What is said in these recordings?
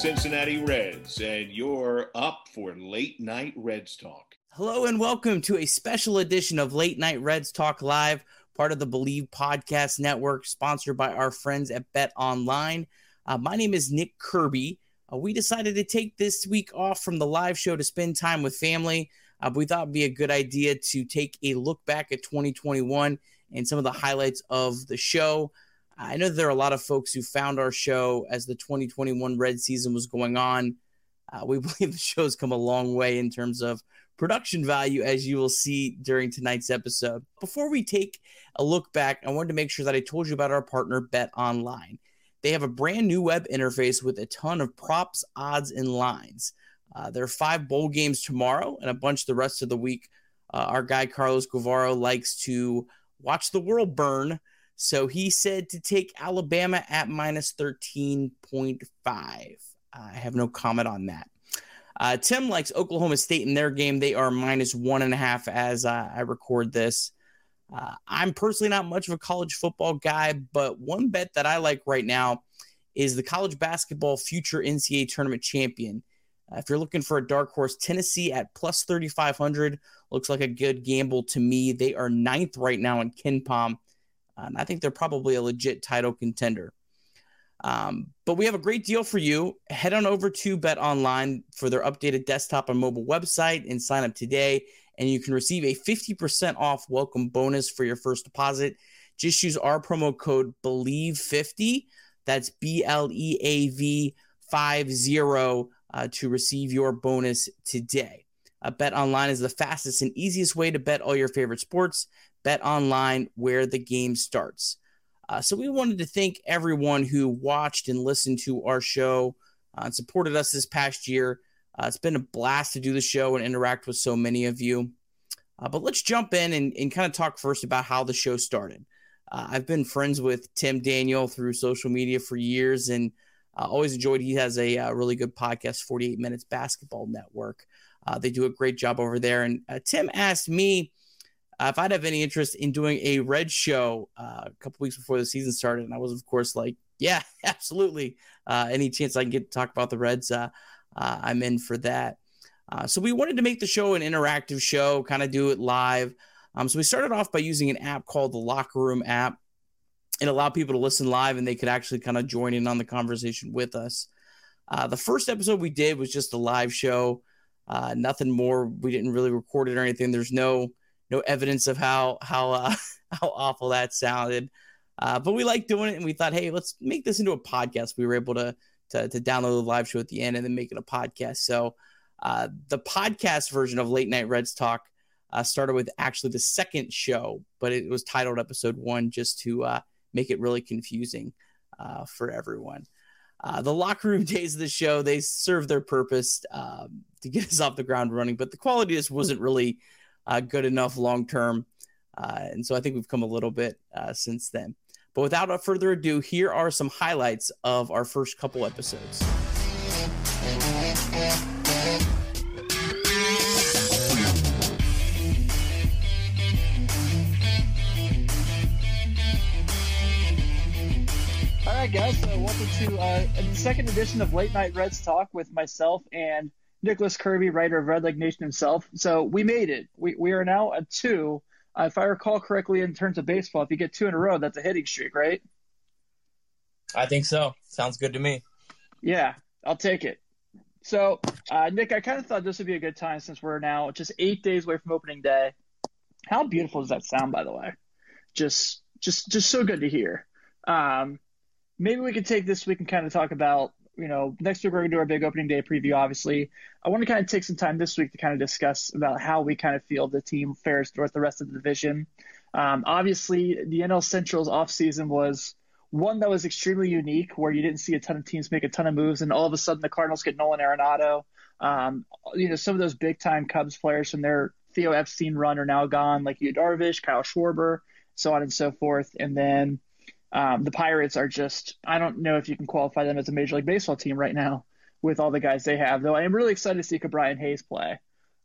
Cincinnati Reds, and you're up for Late Night Reds Talk. Hello and welcome to a special edition of Late Night Reds Talk Live, part of the Bleav Podcast Network, sponsored by our friends at Bet Online. Uh, my name is Nick Kirby. Uh, we decided to take this week off from the live show to spend time with family. Uh, we thought it'd be a good idea to take a look back at 2021 and some of the highlights of the show. I know there are a lot of folks who found our show as the 2021 Red season was going on. Uh, we believe the show's come a long way in terms of production value, as you will see during tonight's episode. Before we take a look back, I wanted to make sure that I told you about our partner, Bet Online. They have a brand new web interface with a ton of props, odds, and lines. Uh, there are five bowl games tomorrow and a bunch the rest of the week. Uh, our guy Carlos Guevara likes to watch the world burn. So he said to take Alabama at minus 13.5. I have no comment on that. Uh, Tim likes Oklahoma State in their game. They are minus one and a half as uh, I record this. Uh, I'm personally not much of a college football guy, but one bet that I like right now is the college basketball future NCAA tournament champion. Uh, if you're looking for a dark horse, Tennessee at plus 3,500 looks like a good gamble to me. They are ninth right now in KenPom. And I think they're probably a legit title contender. Um, but we have a great deal for you. Head on over to Bet Online for their updated desktop and mobile website and sign up today. And you can receive a 50% off welcome bonus for your first deposit. Just use our promo code BLEAV50. That's B L E A V 50 uh, to receive your bonus today. Uh, bet online is the fastest and easiest way to bet all your favorite sports. Bet online where the game starts. Uh, so we wanted to thank everyone who watched and listened to our show uh, and supported us this past year. Uh, it's been a blast to do the show and interact with so many of you. Uh, but let's jump in and, and kind of talk first about how the show started. Uh, I've been friends with Tim Daniel through social media for years and uh, always enjoyed. He has a, a, really good podcast, 48 Minutes Basketball Network. they do a great job over there. And Tim asked me uh, if I'd have any interest in doing a Red show uh, a couple weeks before the season started, and I was, of course, like, yeah, absolutely. Uh, any chance I can get to talk about the Reds, uh, uh, I'm in for that. Uh, so we wanted to make the show an interactive show, kind of do it live. Um, so we started off by using an app called the Locker Room app. It allowed people to listen live, and they could actually kind of join in on the conversation with us. the first episode we did was just a live show. nothing more. We didn't really record it or anything. There's no no evidence of how how uh, how awful that sounded. Uh, but we liked doing it, and we thought, hey, let's make this into a podcast. We were able to to, to download the live show at the end and then make it a podcast. So uh, the podcast version of Late Night Reds Talk uh, started with actually the second show, but it was titled Episode One just to uh, make it really confusing uh, for everyone. the locker room days of the show they served their purpose um, to get us off the ground running, but the quality just wasn't really uh, good enough long term. Uh, and so I think we've come a little bit uh, since then. But without further ado, here are some highlights of our first couple episodes. All right, guys. So welcome to uh, the second edition of Late Night Reds Talk with myself and Nicholas Kirby, writer of Redleg Nation himself. So we made it. We, we are now at two. Uh, if I recall correctly, in terms of baseball, if you get two in a row, that's a hitting streak, right? I think so. Sounds good to me. Yeah, I'll take it. So, uh, Nick, I kind of thought this would be a good time since we're now just eight days away from opening day. How beautiful does that sound, by the way? Just, just, just so good to hear. Um, maybe we could take this week and kind of talk about you know, next week we're going to do our big opening day preview, obviously. I want to kind of take some time this week to kind of discuss about how we kind of feel the team fares throughout the rest of the division. Um, obviously, the NL Central's offseason was one that was extremely unique where you didn't see a ton of teams make a ton of moves, and all of a sudden the Cardinals get Nolan Arenado. Um, you know, some of those big time Cubs players from their Theo Epstein run are now gone, like Yu Darvish, Kyle Schwarber, so on and so forth. And then um, the Pirates are just, I don't know if you can qualify them as a Major League Baseball team right now with all the guys they have, though I am really excited to see Ke'Bryan Hayes play.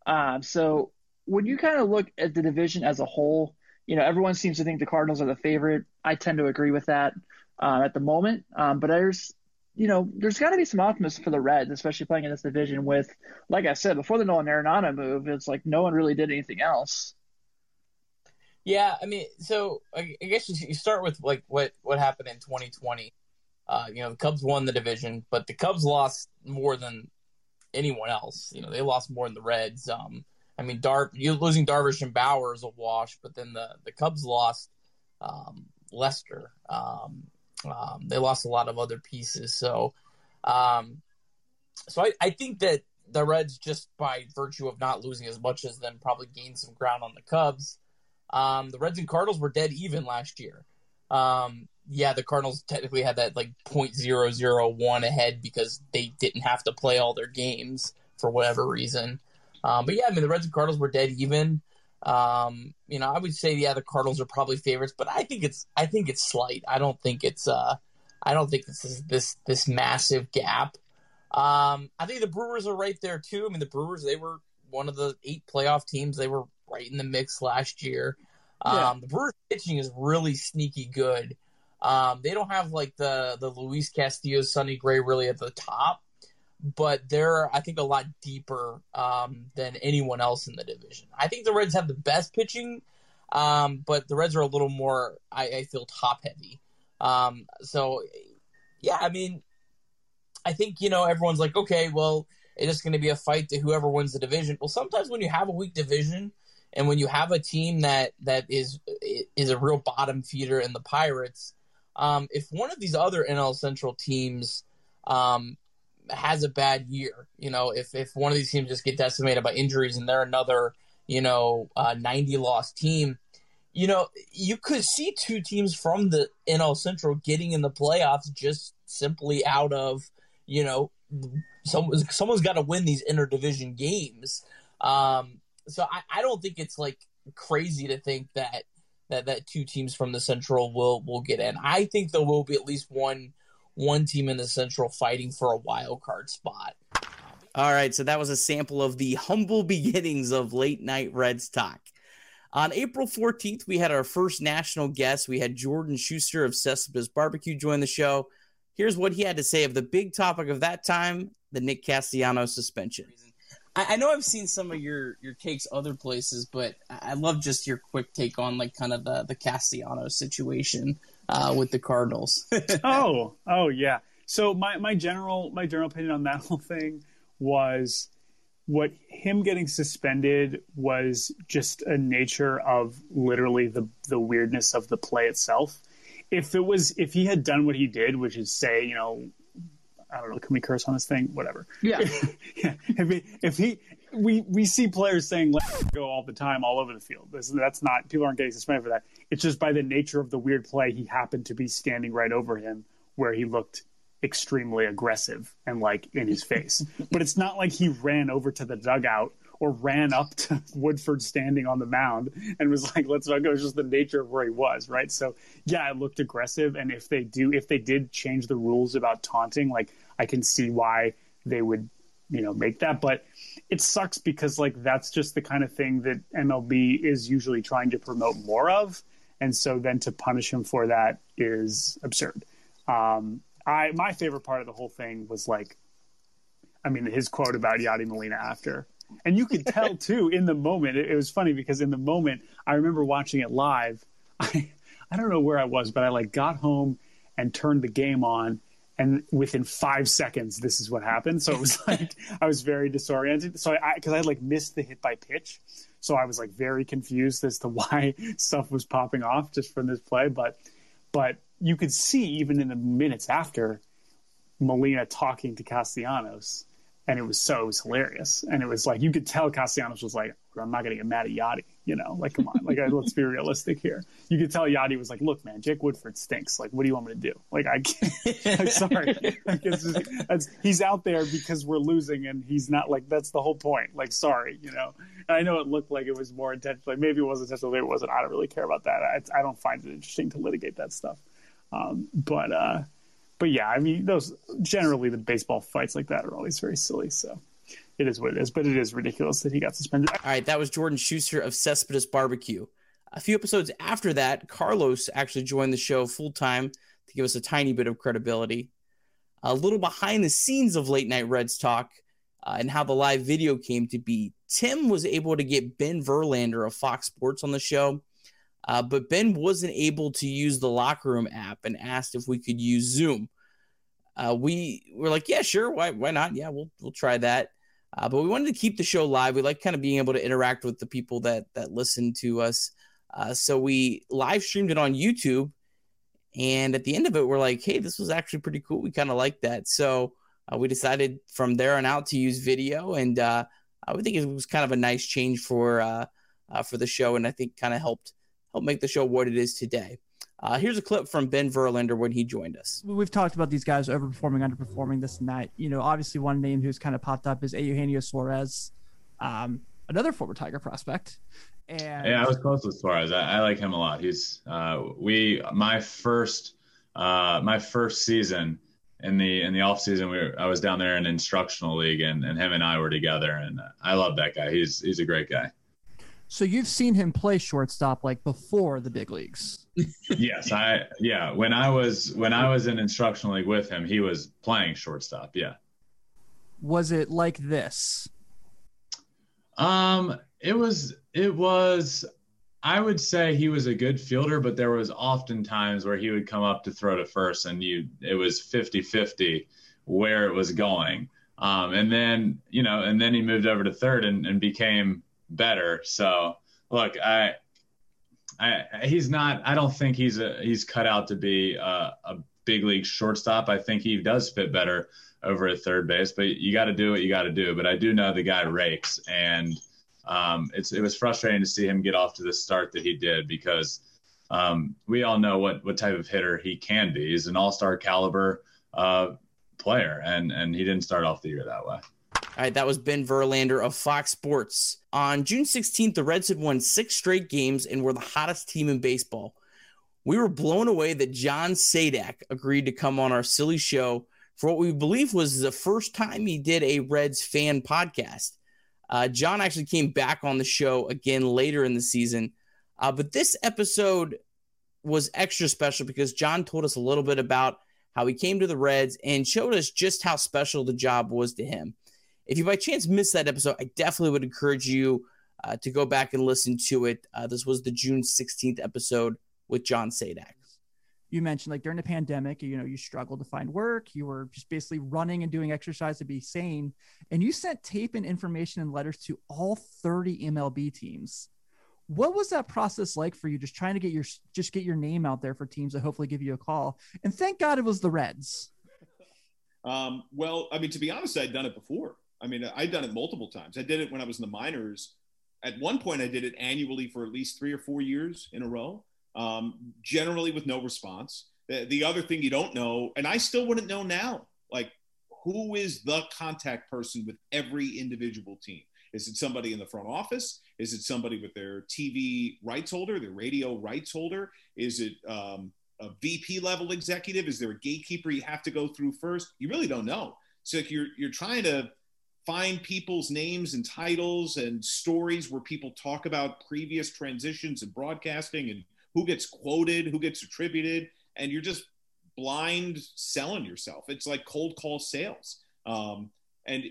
Um, so when you kind of look at the division as a whole, you know, everyone seems to think the Cardinals are the favorite. I tend to agree with that uh, at the moment. Um, but there's, you know, there's got to be some optimism for the Reds, especially playing in this division with, like I said, before the Nolan Arenado move, it's like no one really did anything else. Yeah, I mean, so I guess you start with like what what happened in 2020. Uh, you know, the Cubs won the division, but the Cubs lost more than anyone else. You know, they lost more than the Reds. Um, I mean, Dar you losing Darvish and Bauer is a wash, but then the the Cubs lost um, Lester. Um, um, they lost a lot of other pieces. So, um, so I, I think that the Reds, just by virtue of not losing as much as them, probably gained some ground on the Cubs. Um, the Reds and Cardinals were dead even last year. Um, yeah, the Cardinals technically had that like .001 ahead because they didn't have to play all their games for whatever reason. Um, but yeah, I mean the Reds and Cardinals were dead even. Um, you know, I would say yeah, the Cardinals are probably favorites, but I think it's I think it's slight. I don't think it's uh, I don't think this is this this massive gap. Um, I think the Brewers are right there too. I mean, the Brewers they were one of the eight playoff teams. They were right in the mix last year. Um, the Brewers pitching is really sneaky good. Um, they don't have like the the Luis Castillo, Sonny Gray really at the top, but they're I think a lot deeper um, than anyone else in the division. I think the Reds have the best pitching, um, but the Reds are a little more I, I feel top heavy. Um, so yeah, I mean, I think you know everyone's like, okay, well, it's just going to be a fight to whoever wins the division. Well, sometimes when you have a weak division and when you have a team that that is is a real bottom feeder in the Pirates, um, if one of these other NL Central teams um, has a bad year, you know, if if one of these teams just get decimated by injuries and they're another, you know, uh, 90 loss team, you know, you could see two teams from the NL Central getting in the playoffs just simply out of, you know, someone's someone's got to win these interdivision games. Um, so I, I don't think it's like crazy to think that that that two teams from the Central will will get in. I think there will be at least one one team in the Central fighting for a wild card spot. All right, so that was a sample of the humble beginnings of late night Reds talk. On April 14th, we had our first national guest. We had Jordan Shusterman of Cespedes Barbecue join the show. Here's what he had to say of the big topic of that time the Nick Castellanos suspension. I, know I've seen some of your your takes other places, but I love just your quick take on like kind of the the Castellanos situation uh, with the Cardinals. oh, oh yeah. So my my general my general opinion on that whole thing was what him getting suspended was just a nature of literally the the weirdness of the play itself. If it was if he had done what he did, which is say, you know, I don't know, can we curse on this thing? Whatever. Yeah. yeah. If he, if he, we, we see players saying "let's go all the time, all over the field. This, that's not, people aren't getting suspended for that. It's just by the nature of the weird play, he happened to be standing right over him where he looked extremely aggressive and like in his face. but it's not like he ran over to the dugout or ran up to Woodford standing on the mound and was like, let's not go. It was just the nature of where he was, right? So yeah, it looked aggressive. And if they do, if they did change the rules about taunting, like I can see why they would, you know, make that. But it sucks because like that's just the kind of thing that MLB is usually trying to promote more of. And so then to punish him for that is absurd. Um, I my favorite part of the whole thing was like, I mean, his quote about Yadi Molina after, and you could tell too in the moment. It, it, was funny because in the moment, I remember watching it live. I I don't know where I was, but I like got home and turned the game on, and within five seconds, this is what happened. So it was like I was very disoriented. So I because I, I like missed the hit by pitch, so I was like very confused as to why stuff was popping off just from this play. But but you could see even in the minutes after Molina talking to Castellanos, and it was so it was hilarious, and it was like you could tell Castellanos was like, "I'm not gonna get mad at Yadi," you know, like come on, like let's be realistic here. You could tell Yadi was like, "Look, man, Jake Woodford stinks. Like, what do you want me to do? Like, I can't. Sorry, like, just, he's out there because we're losing, and he's not like that's the whole point. Like, sorry, you know." And I know it looked like it was more intentional. Like maybe it wasn't intentional, maybe it wasn't. I don't really care about that. I, I don't find it interesting to litigate that stuff. Um, but uh, but yeah, I mean, those generally the baseball fights like that are always very silly. So it is what it is. But it is ridiculous that he got suspended. All right, that was Jordan Shusterman of Cespedes Barbecue. A few episodes after that, Carlos actually joined the show full time to give us a tiny bit of credibility. A little behind the scenes of late night Reds talk uh, and how the live video came to be. Tim was able to get Ben Verlander of Fox Sports on the show uh, but Ben wasn't able to use the locker room app and asked if we could use Zoom. Uh, we were like, yeah, sure, why why not? Yeah, we'll we'll try that. Uh, but we wanted to keep the show live. We like kind of being able to interact with the people that that listen to us. Uh, so we live streamed it on YouTube, and at the end of it, we're like, hey, this was actually pretty cool. We kind of like that. So uh, we decided from there on out to use video, and uh, I would think it was kind of a nice change for for the show, and I think kind of helped help make the show what it is today. Uh, here's a clip from Ben Verlander when he joined us. We've talked about these guys overperforming, underperforming, this and that. You know, obviously one name who's kind of popped up is Eugenio Suarez, um, another former Tiger prospect. And yeah, I was close with Suarez. I, I like him a lot. He's uh, we my first uh, my first season in the in the off season. We were, I was down there in instructional league, and, and him and I were together, and I love that guy. He's he's a great guy. So you've seen him play shortstop like before the big leagues. yes, I yeah. When I was when I was in instructional league with him, he was playing shortstop. Yeah. Was it like this? Um, it was it was I would say he was a good fielder, but there was often times where he would come up to throw to first and you it was 50-50 where it was going. Um, and then, you know, and then he moved over to third and, and became better. So look, I, I, he's not. I don't think he's a he's cut out to be a, a big league shortstop. I think he does fit better over at third base. But you got to do what you got to do. But I do know the guy rakes, and um, it's it was frustrating to see him get off to the start that he did because um, we all know what what type of hitter he can be. He's an all star caliber uh, player, and and he didn't start off the year that way. All right, that was Ben Verlander of Fox Sports. On June 16th, the Reds had won six straight games and were the hottest team in baseball. We were blown away that John Sadak agreed to come on our silly show for what we believe was the first time he did a Reds fan podcast. Uh, John actually came back on the show again later in the season, uh, but this episode was extra special because John told us a little bit about how he came to the Reds and showed us just how special the job was to him. If you by chance missed that episode, I definitely would encourage you uh, to go back and listen to it. Uh, this was the June 16th episode with John Sadak. You mentioned like during the pandemic, you know, you struggled to find work. You were just basically running and doing exercise to be sane. And you sent tape and information and letters to all 30 MLB teams. What was that process like for you? Just trying to get your just get your name out there for teams that hopefully give you a call. And thank God it was the Reds. Um, well, I mean, to be honest, I'd done it before. I mean, I'd done it multiple times. I did it when I was in the minors. At one point, I did it annually for at least three or four years in a row, um, generally with no response. The, the other thing you don't know, and I still wouldn't know now, like who is the contact person with every individual team? Is it somebody in the front office? Is it somebody with their TV rights holder, their radio rights holder? Is it um, a VP level executive? Is there a gatekeeper you have to go through first? You really don't know. So like you're you're trying to find people's names and titles and stories where people talk about previous transitions and broadcasting and who gets quoted, who gets attributed, and you're just blind selling yourself. It's like cold call sales, um, and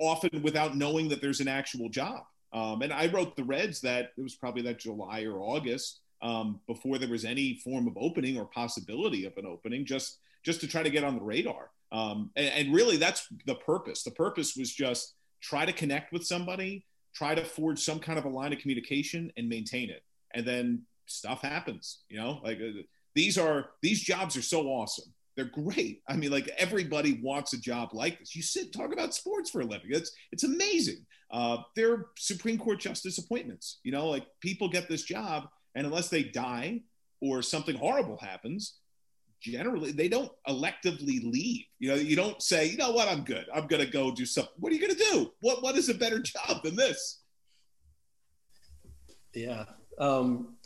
often without knowing that there's an actual job. Um, and I wrote the Reds that it was probably that July or August um, before there was any form of opening or possibility of an opening, just just to try to get on the radar. Um, and, and really, that's the purpose. The purpose was just try to connect with somebody, try to forge some kind of a line of communication, and maintain it. And then stuff happens. You know, like uh, these are these jobs are so awesome They're great. I mean, like everybody wants a job like this. You sit talk about sports for a living. It's it's amazing. Uh, they're Supreme Court justice appointments. You know, like people get this job, and unless they die or something horrible happens, generally they don't electively leave. You know, you don't say, you know what, I'm good. I'm gonna go do something. What are you gonna do? What what is a better job than this? Yeah. Um,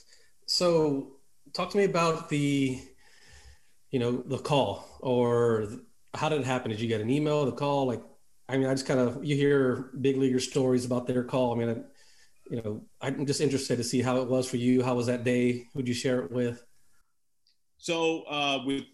so talk to me about the you know the call or how did it happen did you get an email the call like i mean i just kind of you hear big leaguer stories about their call i mean I, you know i'm just interested to see how it was for you how was that day who'd you share it with so uh, with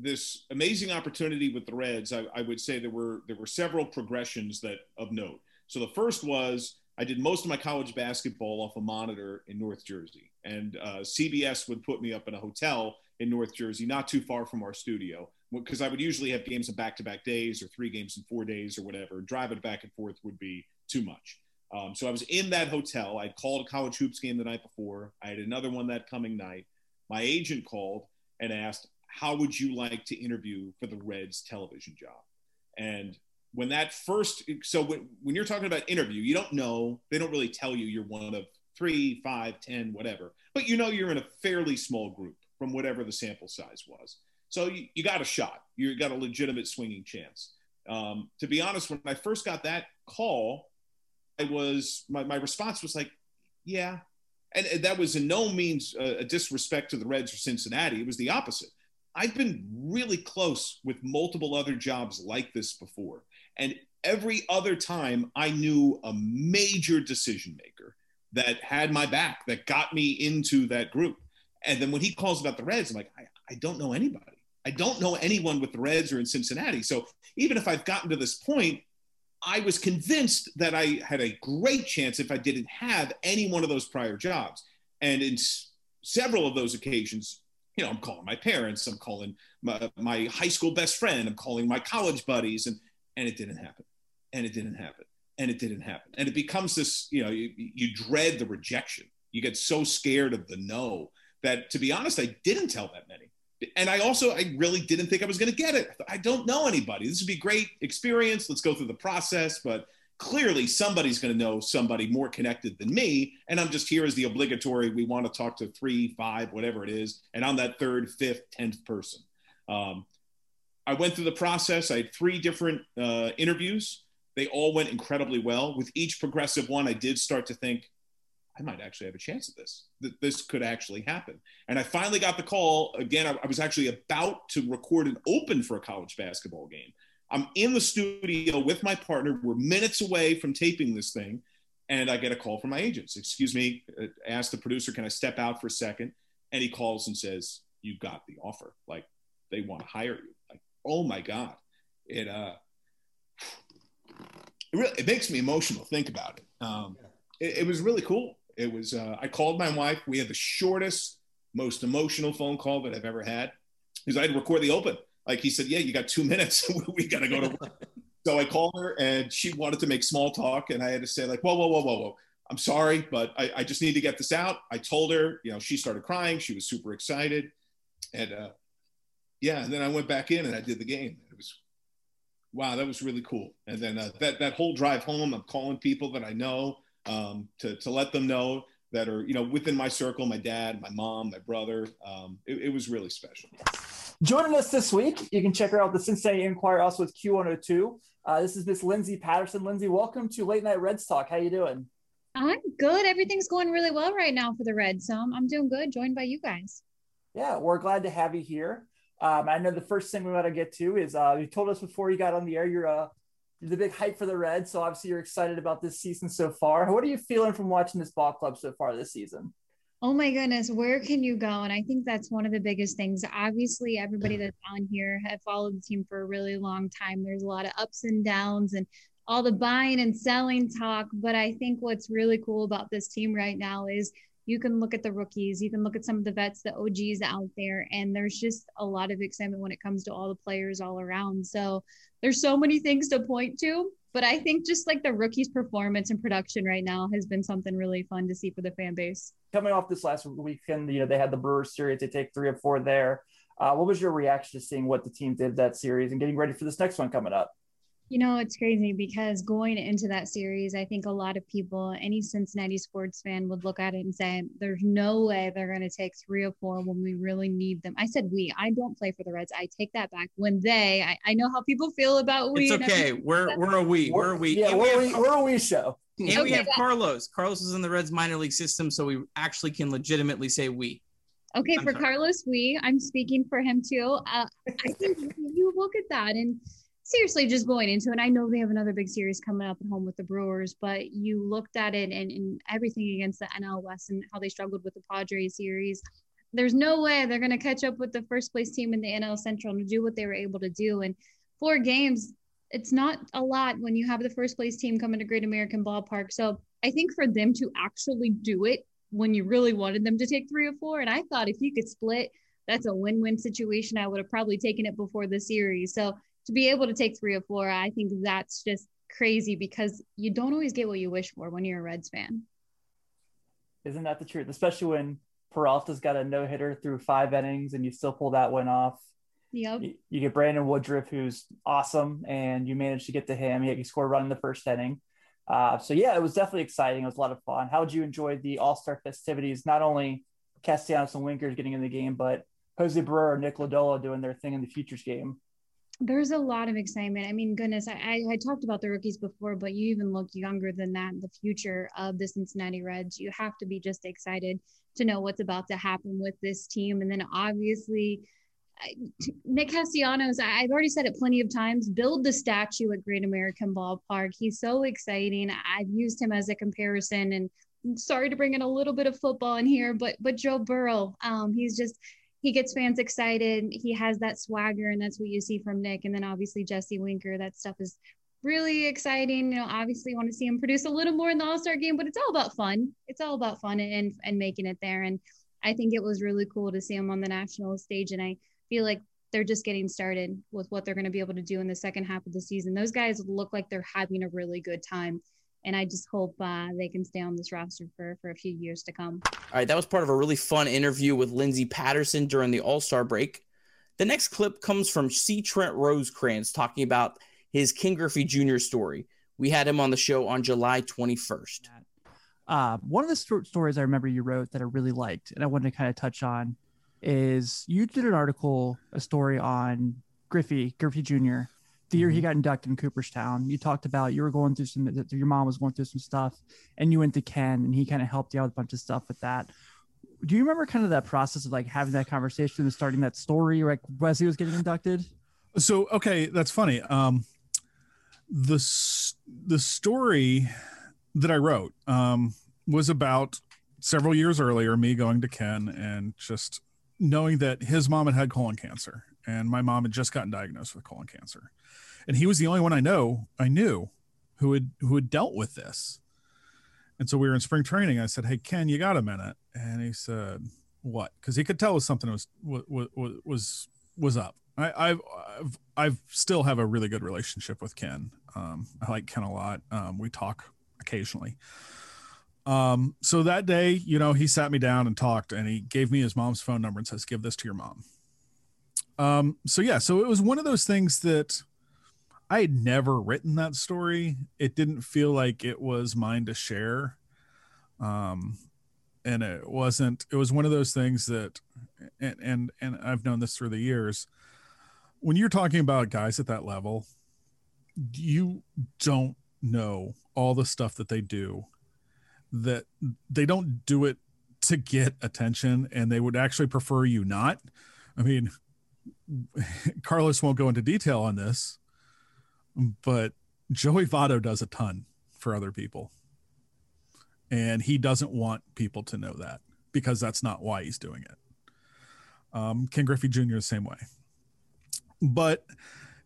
this amazing opportunity with the reds I, I would say there were there were several progressions that of note so the first was I did most of my college basketball off a monitor in North Jersey, and uh, CBS would put me up in a hotel in North Jersey, not too far from our studio, because I would usually have games in back-to-back days or three games in four days or whatever. Driving back and forth would be too much. Um, so I was in that hotel. I'd called a college hoops game the night before. I had another one that coming night. My agent called and asked, "How would you like to interview for the Reds television job?" And when that first so when, when you're talking about interview you don't know they don't really tell you you're one of three five ten whatever but you know you're in a fairly small group from whatever the sample size was. So you, you got a shot. You got a legitimate swinging chance. Um, to be honest when i first got that call i was my, my response was like yeah and, that was in no means a, a disrespect to the reds or cincinnati it was the opposite I've been really close with multiple other jobs like this before. And every other time, I knew a major decision maker that had my back, that got me into that group. And then when he calls about the Reds, I'm like, I, I don't know anybody. I don't know anyone with the Reds or in Cincinnati. So even if I've gotten to this point, I was convinced that I had a great chance if I didn't have any one of those prior jobs. And in s- several of those occasions, you know, I'm calling my parents, I'm calling my, my high school best friend, I'm calling my college buddies, and and it didn't happen. And it didn't happen. And it didn't happen. And it becomes this you know you, you dread the rejection. You get so scared of the no that to be honest i didn't tell that many and i also i really didn't think i was going to get it. I don't know anybody. This would be great experience. Let's go through the process. But clearly somebody's going to know somebody more connected than me. And i'm just here as the obligatory we want to talk to three five whatever it is. And i'm that third fifth tenth person. Um, I went through the process. I had three different uh, interviews. They all went incredibly well. With each progressive one, I did start to think, I might actually have a chance at this. That this could actually happen. And I finally got the call. Again, I, I was actually about to record an open for a college basketball game. I'm in the studio with my partner. We're minutes away from taping this thing. And I get a call from my agents. Excuse me, I uh, asked the producer, can I step out for a second? And he calls and says, You got the offer. Like, they want to hire you Like, oh my god, it uh, it really it makes me emotional. Think about it. Um, it, it was really cool. It was. Uh, I called my wife. We had the shortest, most emotional phone call that I've ever had because I had to record the open. Like he said, yeah, you got two minutes. we got to go to work. so I called her and she wanted to make small talk. And I had to say like, whoa, whoa, whoa, whoa, whoa. I'm sorry, but I, I just need to get this out. I told her, you know, she started crying. She was super excited. And uh, yeah, and then I went back in and I did the game. It was wow, that was really cool. And then uh, that that whole drive home, I'm calling people that I know um, to to let them know that are you know within my circle, my dad, my mom, my brother. Um, it, it, was really special. Joining us this week, you can check her out the Cincinnati Enquirer, also with Q102. Uh, this is Miss Lindsay Patterson. Lindsay, welcome to Late Night Reds Talk. How you doing? I'm good. Everything's going really well right now for the Reds, so I'm, I'm doing good. Joined by you guys. Yeah, we're glad to have you here. Um, I know the first thing we want to get to is uh, you told us before you got on the air you're, uh, you're the big hype for the Reds, so obviously you're excited about this season so far. What are you feeling from watching this ball club so far this season? Oh my goodness, where can you go? And I think that's one of the biggest things. Obviously, everybody that's on here have followed the team for a really long time. There's a lot of ups and downs and all the buying and selling talk. But I think what's really cool about this team right now is you can look at the rookies, you can look at some of the vets, the OGs out there, and there's just a lot of excitement when it comes to all the players all around. So there's so many things to point to, but I think just like the rookies' performance and production right now has been something really fun to see for the fan base. Coming off this last weekend, you know they had the Brewers series; they take three or four there. Uh, what was your reaction to seeing what the team did that series and getting ready for this next one coming up? You know, it's crazy because going into that series, I think a lot of people, any Cincinnati sports fan would look at it and say, there's no way they're going to take three or four when we really need them. I said we. I don't play for the Reds. I take that back. When they, I, I know how people feel about we. It's okay. We're, we're a we. We're a we. Yeah, And we're, we we, have- we're a we show. And we have that- Carlos. Carlos is in the Reds minor league system, so we actually can legitimately say we. Okay, I'm for sorry. Carlos, we, I'm speaking for him too. Uh, I think you look at that and seriously just going into it. I know they have another big series coming up at home with the Brewers, but you looked at it and, and everything against the NL West and how they struggled with the Padres series. There's no way they're going to catch up with the first place team in the NL Central and do what they were able to do. And four games, it's not a lot when you have the first place team coming to Great American Ballpark. So I think for them to actually do it when you really wanted them to take three or four, and I thought if you could split, that's a win-win situation. I would have probably taken it before the series. So to be able to take three or four, I think that's just crazy because you don't always get what you wish for when you're a Reds fan. Isn't that the truth? Especially when Peralta's got a no hitter through five innings and you still pull that one off. Yep. You, you get Brandon Woodruff, who's awesome, and you manage to get to him. He, he scored a run in the first inning. Uh, so yeah, it was definitely exciting. It was a lot of fun. How would you enjoy the All Star festivities? Not only Castellanos and Winkers getting in the game, but Jose Barrero and Nick Lodolo doing their thing in the futures game. There's a lot of excitement. I mean, goodness, I, I, I talked about the rookies before, but you even look younger than that. The future of the Cincinnati Reds, you have to be just excited to know what's about to happen with this team. And then obviously, I- Nick Castellanos, I- I've already said it plenty of times. Build the statue at Great American Ballpark. He's so exciting. I've used him as a comparison, and sorry to bring in a little bit of football in here, but but Joe Burrow, um, he's just he gets fans excited. He has that swagger, and that's what you see from Nick. And then obviously Jesse Winker. That stuff is really exciting. You know, obviously want to see him produce a little more in the All Star game, but it's all about fun. It's all about fun and and making it there. And I think it was really cool to see him on the national stage. And I feel like they're just getting started with what they're going to be able to do in the second half of the season. Those guys look like they're having a really good time. And I just hope uh, they can stay on this roster for, for a few years to come. All right, that was part of a really fun interview with Lindsey Patterson during the All Star break. The next clip comes from C. Trent Rosecrans talking about his Ken Griffey Jr. story. We had him on the show on July 21st. Uh, one of the sto- stories I remember you wrote that I really liked, and I wanted to kind of touch on, is you did an article, a story on Griffey, Griffey Jr. The year he got inducted in Cooperstown. You talked about you were going through some, that your mom was going through some stuff, and you went to Ken, and he kind of helped you out with a bunch of stuff with that. Do you remember kind of that process of like having that conversation and starting that story, like as he was getting inducted? So okay, that's funny. Um, the the story that I wrote um, was about several years earlier, me going to Ken and just knowing that his mom had had colon cancer, and my mom had just gotten diagnosed with colon cancer, and he was the only one I know I knew who had who had dealt with this. And so we were in spring training. I said, "Hey Ken, you got a minute?" And he said, "What?" Because he could tell us something was was was was up. I, I've, I've I've still have a really good relationship with Ken. Um, I like Ken a lot. Um, we talk occasionally. Um, so that day, you know, he sat me down and talked, and he gave me his mom's phone number and says, "Give this to your mom." Um, so yeah, so it was one of those things that I had never written that story. It didn't feel like it was mine to share. Um, and it wasn't, it was one of those things that, and, and, and I've known this through the years. When you're talking about guys at that level, you don't know all the stuff that they do that they don't do it to get attention and they would actually prefer you not. I mean, Carlos won't go into detail on this, but Joey Votto does a ton for other people. And he doesn't want people to know that because that's not why he's doing it. Um, Ken Griffey Jr. the same way. But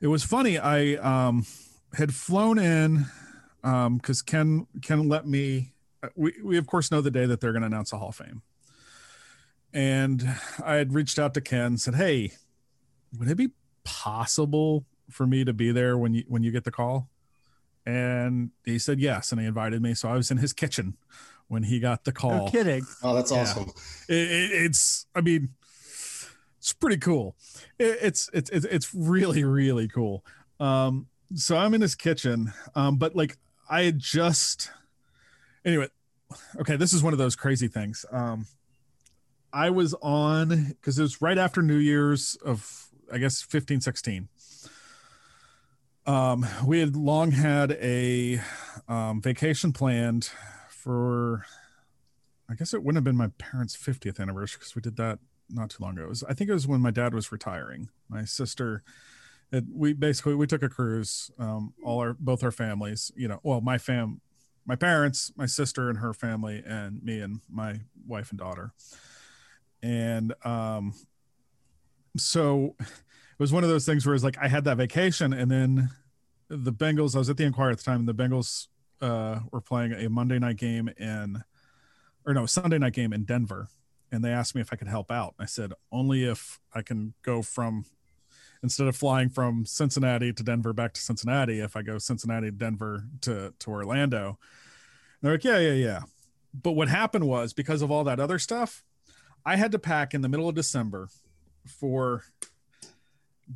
it was funny. I um, had flown in because Ken Ken let me. We we of course know the day that they're going to announce the Hall of Fame. And I had reached out to Ken said, "Hey, would it be possible for me to be there when you when you get the call?" And he said yes, and he invited me. So I was in his kitchen when he got the call. No kidding. Oh, that's Yeah. awesome. It, it, it's, I mean, it's pretty cool. It, it's it's it's it's really really cool. Um, so I'm in his kitchen, um, but like I had just anyway. Okay, this is one of those crazy things. Um, I was on because it was right after New Year's of I guess 15, 16. Um, we had long had a um, vacation planned for I guess it wouldn't have been my parents' 50th anniversary because we did that not too long ago. Was, I think it was when my dad was retiring. My sister, it, we basically we took a cruise. Um, all our both our families, you know, well, my fam, my parents, my sister and her family, and me and my wife and daughter. And um, so it was one of those things where it's like I had that vacation, and then the Bengals. I was at the Enquirer at the time, and the Bengals uh, were playing a Monday night game in, or no, Sunday night game in Denver and they asked me if I could help out. I said only if I can go from instead of flying from Cincinnati to Denver back to Cincinnati, if I go Cincinnati Denver to to Orlando. And they're like, yeah, yeah, yeah. But what happened was because of all that other stuff, I had to pack in the middle of December for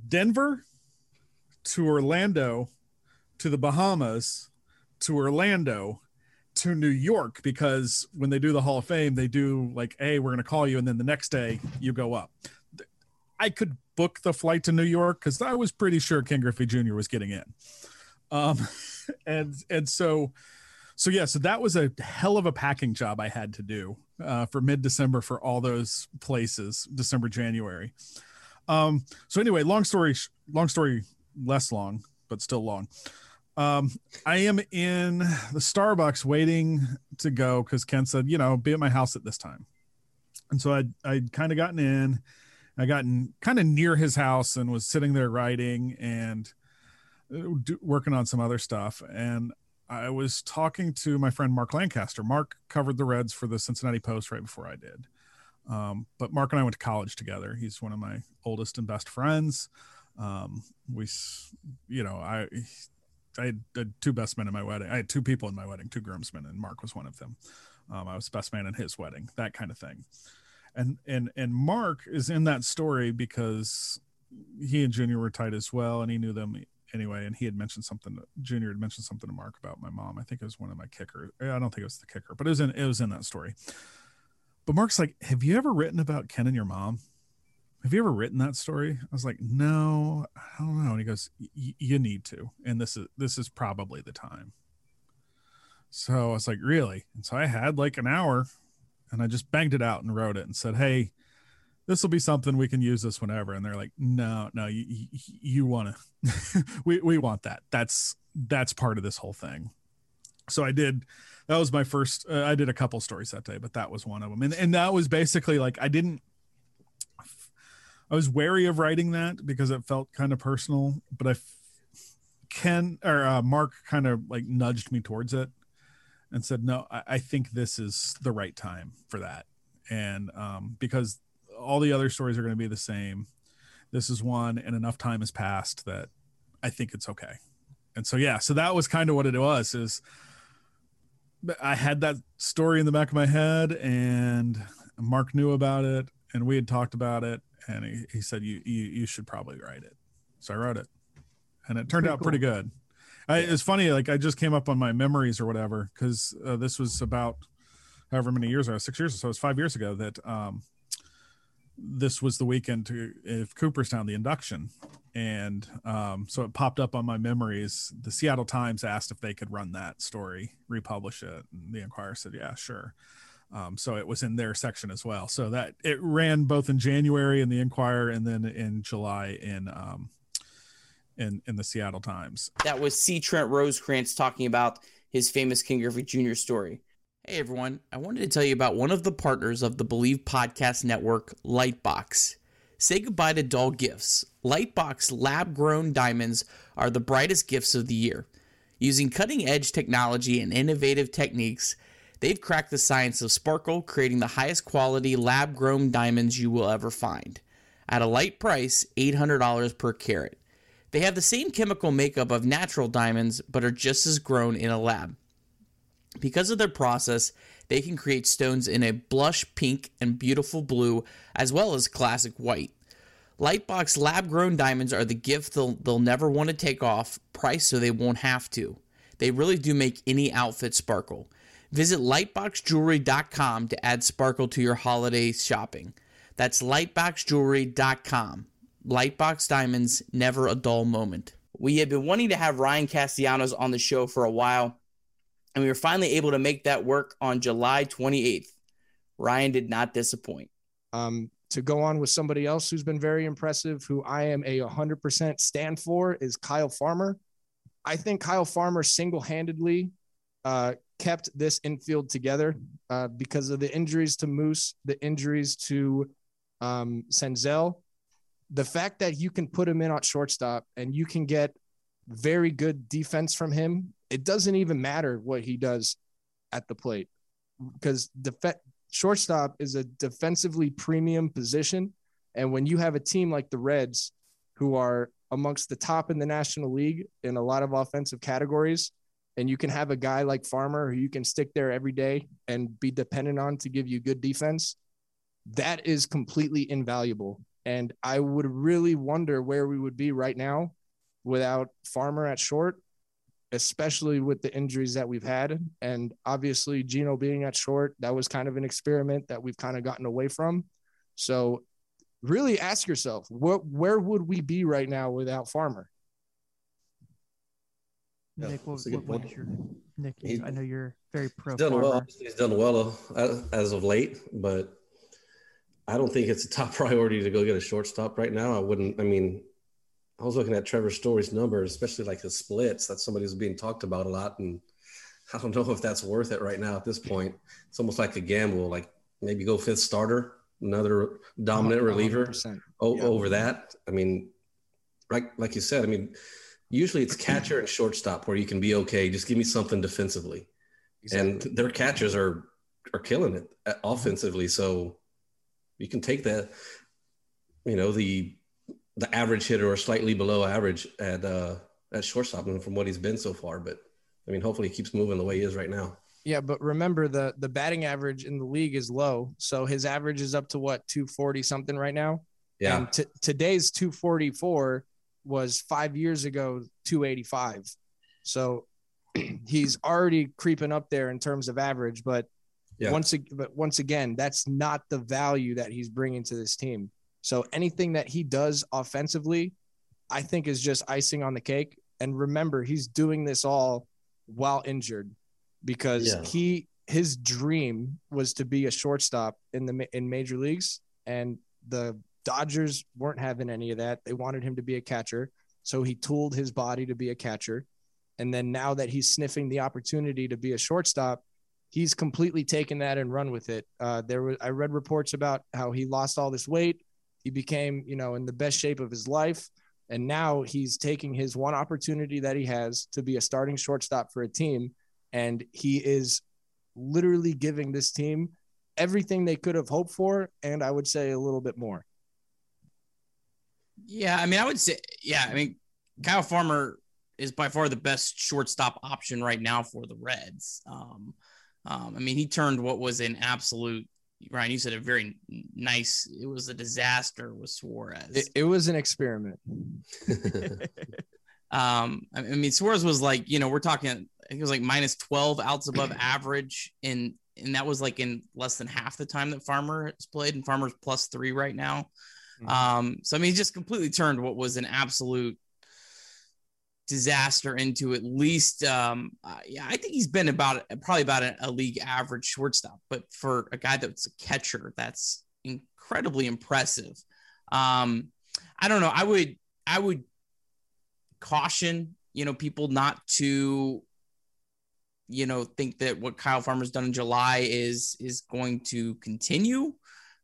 Denver to Orlando to the Bahamas to Orlando to New York because when they do the Hall of Fame, they do like, hey, we're going to call you. And then the next day you go up. I could book the flight to New York because I was pretty sure Ken Griffey Jr. was getting in. Um, and, and so, so yeah, so that was a hell of a packing job I had to do uh, for mid December for all those places, December, January. Um, so anyway, long story, long story, less long, but still long um, I am in the Starbucks waiting to go because Ken said, you know, be at my house at this time. And so I I'd kind of gotten in, I gotten kind of near his house and was sitting there writing and uh, do, working on some other stuff. And I was talking to my friend Mark Lancaster. Mark covered the Reds for the Cincinnati Post right before I did. Um, but Mark and I went to college together. He's one of my oldest and best friends. Um, we, you know, I I had, two best men in my wedding. I had two people in my wedding, two groomsmen, and Mark was one of them. Um, I was best man in his wedding, that kind of thing. And and and Mark is in that story because he and Junior were tight as well, and he knew them anyway. And he had mentioned something. Junior had mentioned something to Mark about my mom. I think it was one of my kickers. I don't think it was the kicker, but it was in it was in that story. But Mark's like, "Have you ever written about Ken and your mom?" have you ever written that story? I was like, no, I don't know. And he goes, you need to, and this is this is probably the time. So I was like, really? And so I had like an hour, and I just banged it out and wrote it and said, hey, this will be something we can use this whenever. And they're like, no, no, you you, want to, we we want that. That's that's part of this whole thing. So I did. That was my first. Uh, I did a couple stories that day, but that was one of them. And and that was basically like I didn't I was wary of writing that because it felt kind of personal, but I Ken or uh, Mark kind of like nudged me towards it and said, "No, I, I think this is the right time for that." And um, because all the other stories are going to be the same, this is one, and enough time has passed that I think it's okay. And so yeah, so that was kind of what it was. Is I had that story in the back of my head, and Mark knew about it, and we had talked about it, and he, he said you, you you should probably write it so i wrote it and it turned pretty out cool. pretty good I, it's funny like i just came up on my memories or whatever because uh, this was about however many years ago six years or so it was five years ago that um, this was the weekend to if cooperstown the induction and um, so it popped up on my memories the seattle times asked if they could run that story republish it and the Enquirer said yeah sure um, so it was in their section as well. So that it ran both in January in the Enquirer and then in July in um, in in the Seattle Times. That was C. Trent Rosecrans talking about his famous Ken Griffey Jr. story. Hey everyone, I wanted to tell you about one of the partners of the Bleav Podcast Network, Lightbox. Say goodbye to dull gifts. Lightbox lab grown diamonds are the brightest gifts of the year. Using cutting edge technology and innovative techniques, They've cracked the science of sparkle, creating the highest quality lab grown diamonds you will ever find. At a light price, $800 per carat. They have the same chemical makeup of natural diamonds, but are just as grown in a lab. Because of their process, they can create stones in a blush pink and beautiful blue, as well as classic white. Lightbox lab grown diamonds are the gift they'll, they'll never want to take off, price so they won't have to. They really do make any outfit sparkle. Visit lightboxjewelry.com to add sparkle to your holiday shopping. That's lightboxjewelry.com. Lightbox diamonds, never a dull moment. We had been wanting to have Ryan Castellanos on the show for a while, and we were finally able to make that work on July 28th. Ryan did not disappoint. Um, to go on with somebody else who's been very impressive, who I am a 100% stand for, is Kyle Farmer. I think Kyle Farmer single handedly uh, kept this infield together uh, because of the injuries to Moose, the injuries to um, Senzel. The fact that you can put him in at shortstop and you can get very good defense from him, it doesn't even matter what he does at the plate because def- shortstop is a defensively premium position. And when you have a team like the Reds, who are amongst the top in the National League in a lot of offensive categories, and you can have a guy like Farmer who you can stick there every day and be dependent on to give you good defense, that is completely invaluable. And I would really wonder where we would be right now without Farmer at short, especially with the injuries that we've had. And obviously, Geno being at short, that was kind of an experiment that we've kind of gotten away from. So, really ask yourself, where, where would we be right now without Farmer? Yeah, Nick, what, what, what is your Nick? He, I know you're very pro. He's done farmer. well. He's done well as of late, but I don't think it's a top priority to go get a shortstop right now. I wouldn't. I mean, I was looking at Trevor Story's numbers, especially like his splits. That somebody's being talked about a lot, and I don't know if that's worth it right now at this point. It's almost like a gamble. Like maybe go fifth starter, another dominant reliever o- yeah. over that. I mean, like like you said, I mean usually it's catcher and shortstop where you can be okay. Just give me something defensively, exactly. and their catchers are are killing it uh, offensively. So you can take that, you know, the the average hitter or slightly below average at uh, at shortstop and from what he's been so far. But I mean, hopefully he keeps moving the way he is right now. Yeah, but remember the the batting average in the league is low, so his average is up to what 240 something right now. Yeah. And t- today's 244 was five years ago 285 so he's already creeping up there in terms of average but yeah. once but once again that's not the value that he's bringing to this team so anything that he does offensively i think is just icing on the cake and remember he's doing this all while injured because yeah. he his dream was to be a shortstop in the in major leagues and the Dodgers weren't having any of that. They wanted him to be a catcher. So he tooled his body to be a catcher. And then now that he's sniffing the opportunity to be a shortstop, he's completely taken that and run with it. Uh, there was I read reports about how he lost all this weight. He became, you know, in the best shape of his life. And now he's taking his one opportunity that he has to be a starting shortstop for a team. And he is literally giving this team everything they could have hoped for. And I would say a little bit more. Yeah, I mean, I would say, yeah, I mean, Kyle Farmer is by far the best shortstop option right now for the Reds. Um, um, I mean, he turned what was an absolute Ryan, you said a very nice. It was a disaster with Suarez. It, it was an experiment. um, I mean, Suarez was like, you know, we're talking. I think it was like minus twelve outs above average, and and that was like in less than half the time that Farmer has played, and Farmer's plus three right now. Mm-hmm. Um, so I mean, he just completely turned what was an absolute disaster into at least um uh, yeah i think he's been about probably about a, a, league average shortstop but for a guy that's a catcher that's incredibly impressive. Um i don't know. I would i would caution you know people not to you know think that what kyle farmer's done in july is is going to continue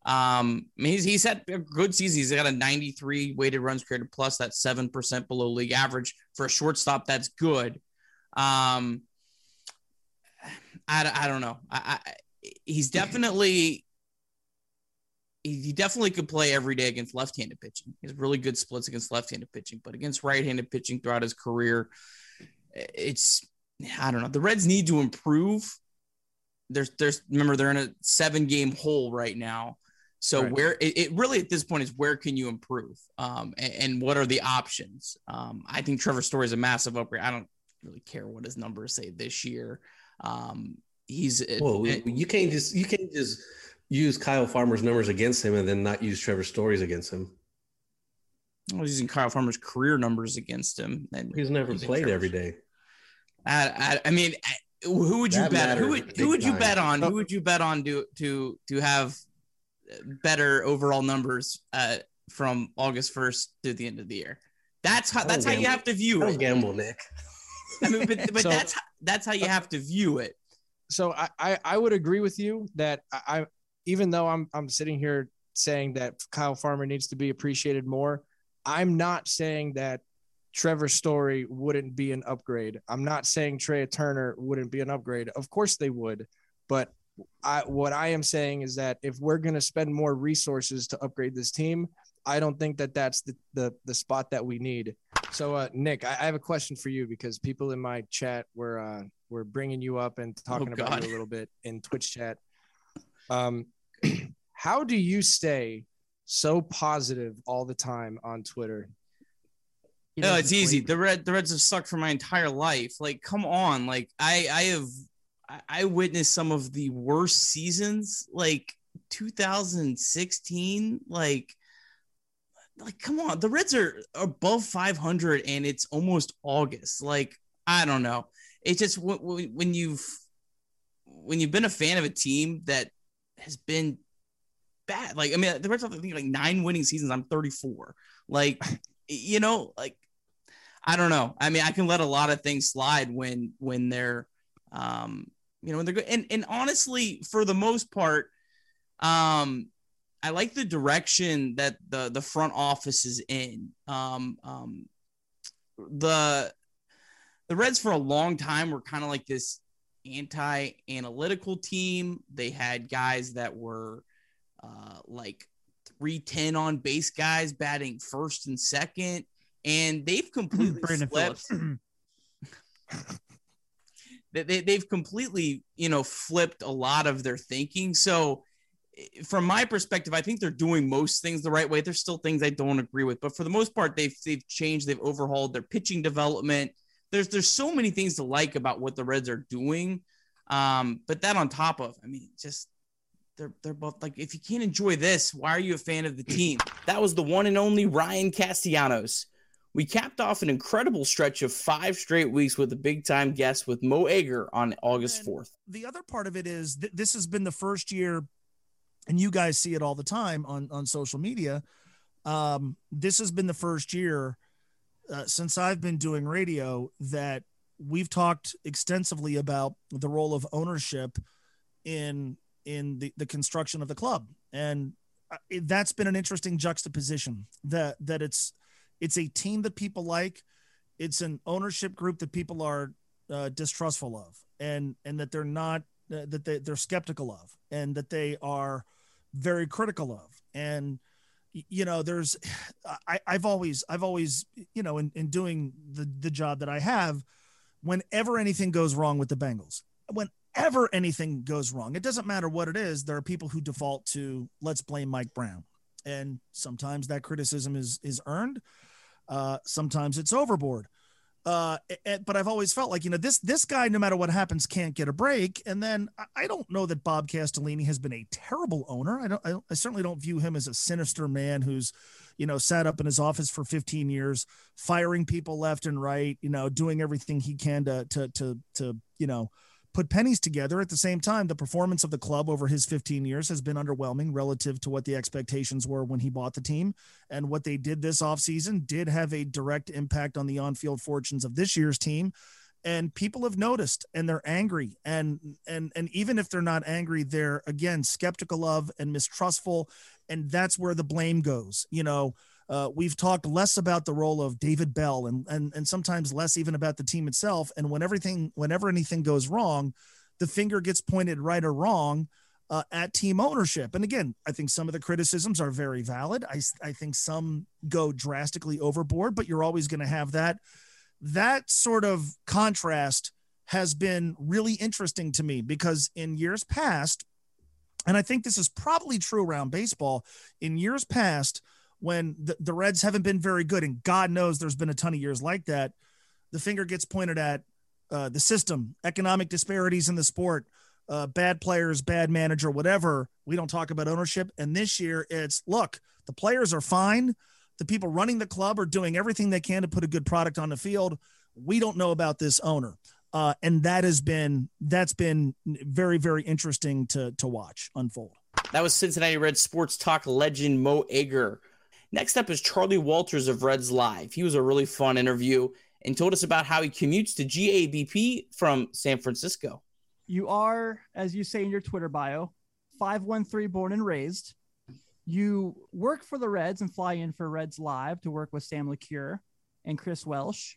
um, I mean, he's, he's had a good season. He's got a 93 weighted runs created plus. That's 7% below league average for a shortstop. That's good. Um, I, I don't know. I, I he's definitely, he definitely could play every day against left-handed pitching. He has really good splits against left-handed pitching, but against right-handed pitching throughout his career, it's, I don't know. The Reds need to improve. There's, there's, remember they're in a seven game hole right now So Right. where it, it really at this point is where can you improve, um, and, and what are the options? Um, I think Trevor Story is a massive upgrade. I don't really care what his numbers say this year. Um, he's Well, you can't just you can't just use Kyle Farmer's numbers against him and then not use Trevor Story's against him. I was using Kyle Farmer's career numbers against him. And He's never played every day. I, I, I mean, I- who would you That bet? Who would who would you time. bet on? Who would you bet on to to to have better overall numbers uh, from August first to the end of the year? That's how that's how you have to view it. don't gamble, Nick. I mean, but, but So- that's that's how you have to view it. so I, I I would agree with you that I, I even though I'm I'm sitting here saying that Kyle Farmer needs to be appreciated more, I'm not saying that Trevor Story wouldn't be an upgrade. I'm not saying Trea Turner wouldn't be an upgrade. Of course they would, but I what I am saying is that if we're going to spend more resources to upgrade this team, I don't think that that's the the, the spot that we need. So uh, Nick, I, I have a question for you because people in my chat were uh, were bringing you up and talking about you a little bit in Twitch chat. Um, how do you stay so positive all the time on Twitter? He No, doesn't it's easy. The red the Reds have sucked for my entire life. Like, come on. Like, I I have I- I witnessed some of the worst seasons, like 2016. Like, like come on. The Reds are above 500 and it's almost August. Like, I don't know. It's just when, you've when you've been a fan of a team that has been bad. Like, I mean, the Reds have like nine winning seasons. I'm 34. Like, you know, like I don't know. I mean, I can let a lot of things slide when when they're um you know when they're good. And and honestly, for the most part, um I like the direction that the the front office is in. Um um the the Reds for a long time were kind of like this anti-analytical team. They had guys that were uh like 310 on base guys batting first and second and they've completely Brandon flipped they, they, they've completely you know flipped a lot of their thinking. So eh, from my perspective i think they're doing most things the right way. There's still things i don't agree with but for the most part they've they've changed they've overhauled their pitching development. There's there's so many things to like about what the reds are doing. Um but that on top of i mean just they're they're both like if you can't enjoy this why are you a fan of the team? That was the one and only ryan castellanos we capped off an incredible stretch of five straight weeks with a big time guest with Mo Egger on August 4th. the other part of it is th- this has been the first year and you guys see it all the time on on social media um this has been the first year uh, since i've been doing radio that we've talked extensively about the role of ownership in in the, the construction of the club and uh, that's been an interesting juxtaposition that that it's it's a team that people like. It's an ownership group that people are uh, distrustful of and and that they're not uh, that they, they're skeptical of and that they are very critical of. And you know there's I, i've always i've always you know in, in doing the the job that i have whenever anything goes wrong with the bengals whenever anything goes wrong it doesn't matter what it is there are people who default to let's blame mike brown. And sometimes that criticism is is earned uh sometimes it's overboard. Uh but i've always felt like you know this this guy no matter what happens can't get a break. And then I- don't know that bob castellini has been a terrible owner. I don't i, don't, I certainly don't view him as a sinister man who's you know sat up in his office for 15 years firing people left and right you know doing everything he can to to to to you know put pennies together. At the same time the performance of the club over his 15 years has been underwhelming relative to what the expectations were when he bought the team. And what they did this offseason did have a direct impact on the on-field fortunes of this year's team. And people have noticed and they're angry. And and and even if they're not angry they're again skeptical of and mistrustful. And that's where the blame goes you know uh, we've talked less about the role of David Bell and, and and sometimes less even about the team itself. And when everything, whenever anything goes wrong, the finger gets pointed right or wrong uh, at team ownership. And again, I think some of the criticisms are very valid. I I think some go drastically overboard, but you're always going to have that. That sort of contrast has been really interesting to me because in years past, and I think this is probably true around baseball. In years past, when the, the Reds haven't been very good, and God knows there's been a ton of years like that, the finger gets pointed at uh, the system, economic disparities in the sport, uh, bad players, bad manager, whatever. We don't talk about ownership. And this year, it's look, the players are fine. The people running the club are doing everything they can to put a good product on the field. We don't know about this owner. Uh, and that has been that's been very very interesting to to watch unfold. That was Cincinnati Reds sports talk legend Mo Egger. Next up is Charlie Walters of Reds Live. He was a really fun interview and told us about how he commutes to GABP from San Francisco. You are, as you say in your Twitter bio, 513 born and raised. You work for the Reds and fly in for Reds Live to work with Sam LeCure and Chris Welsh.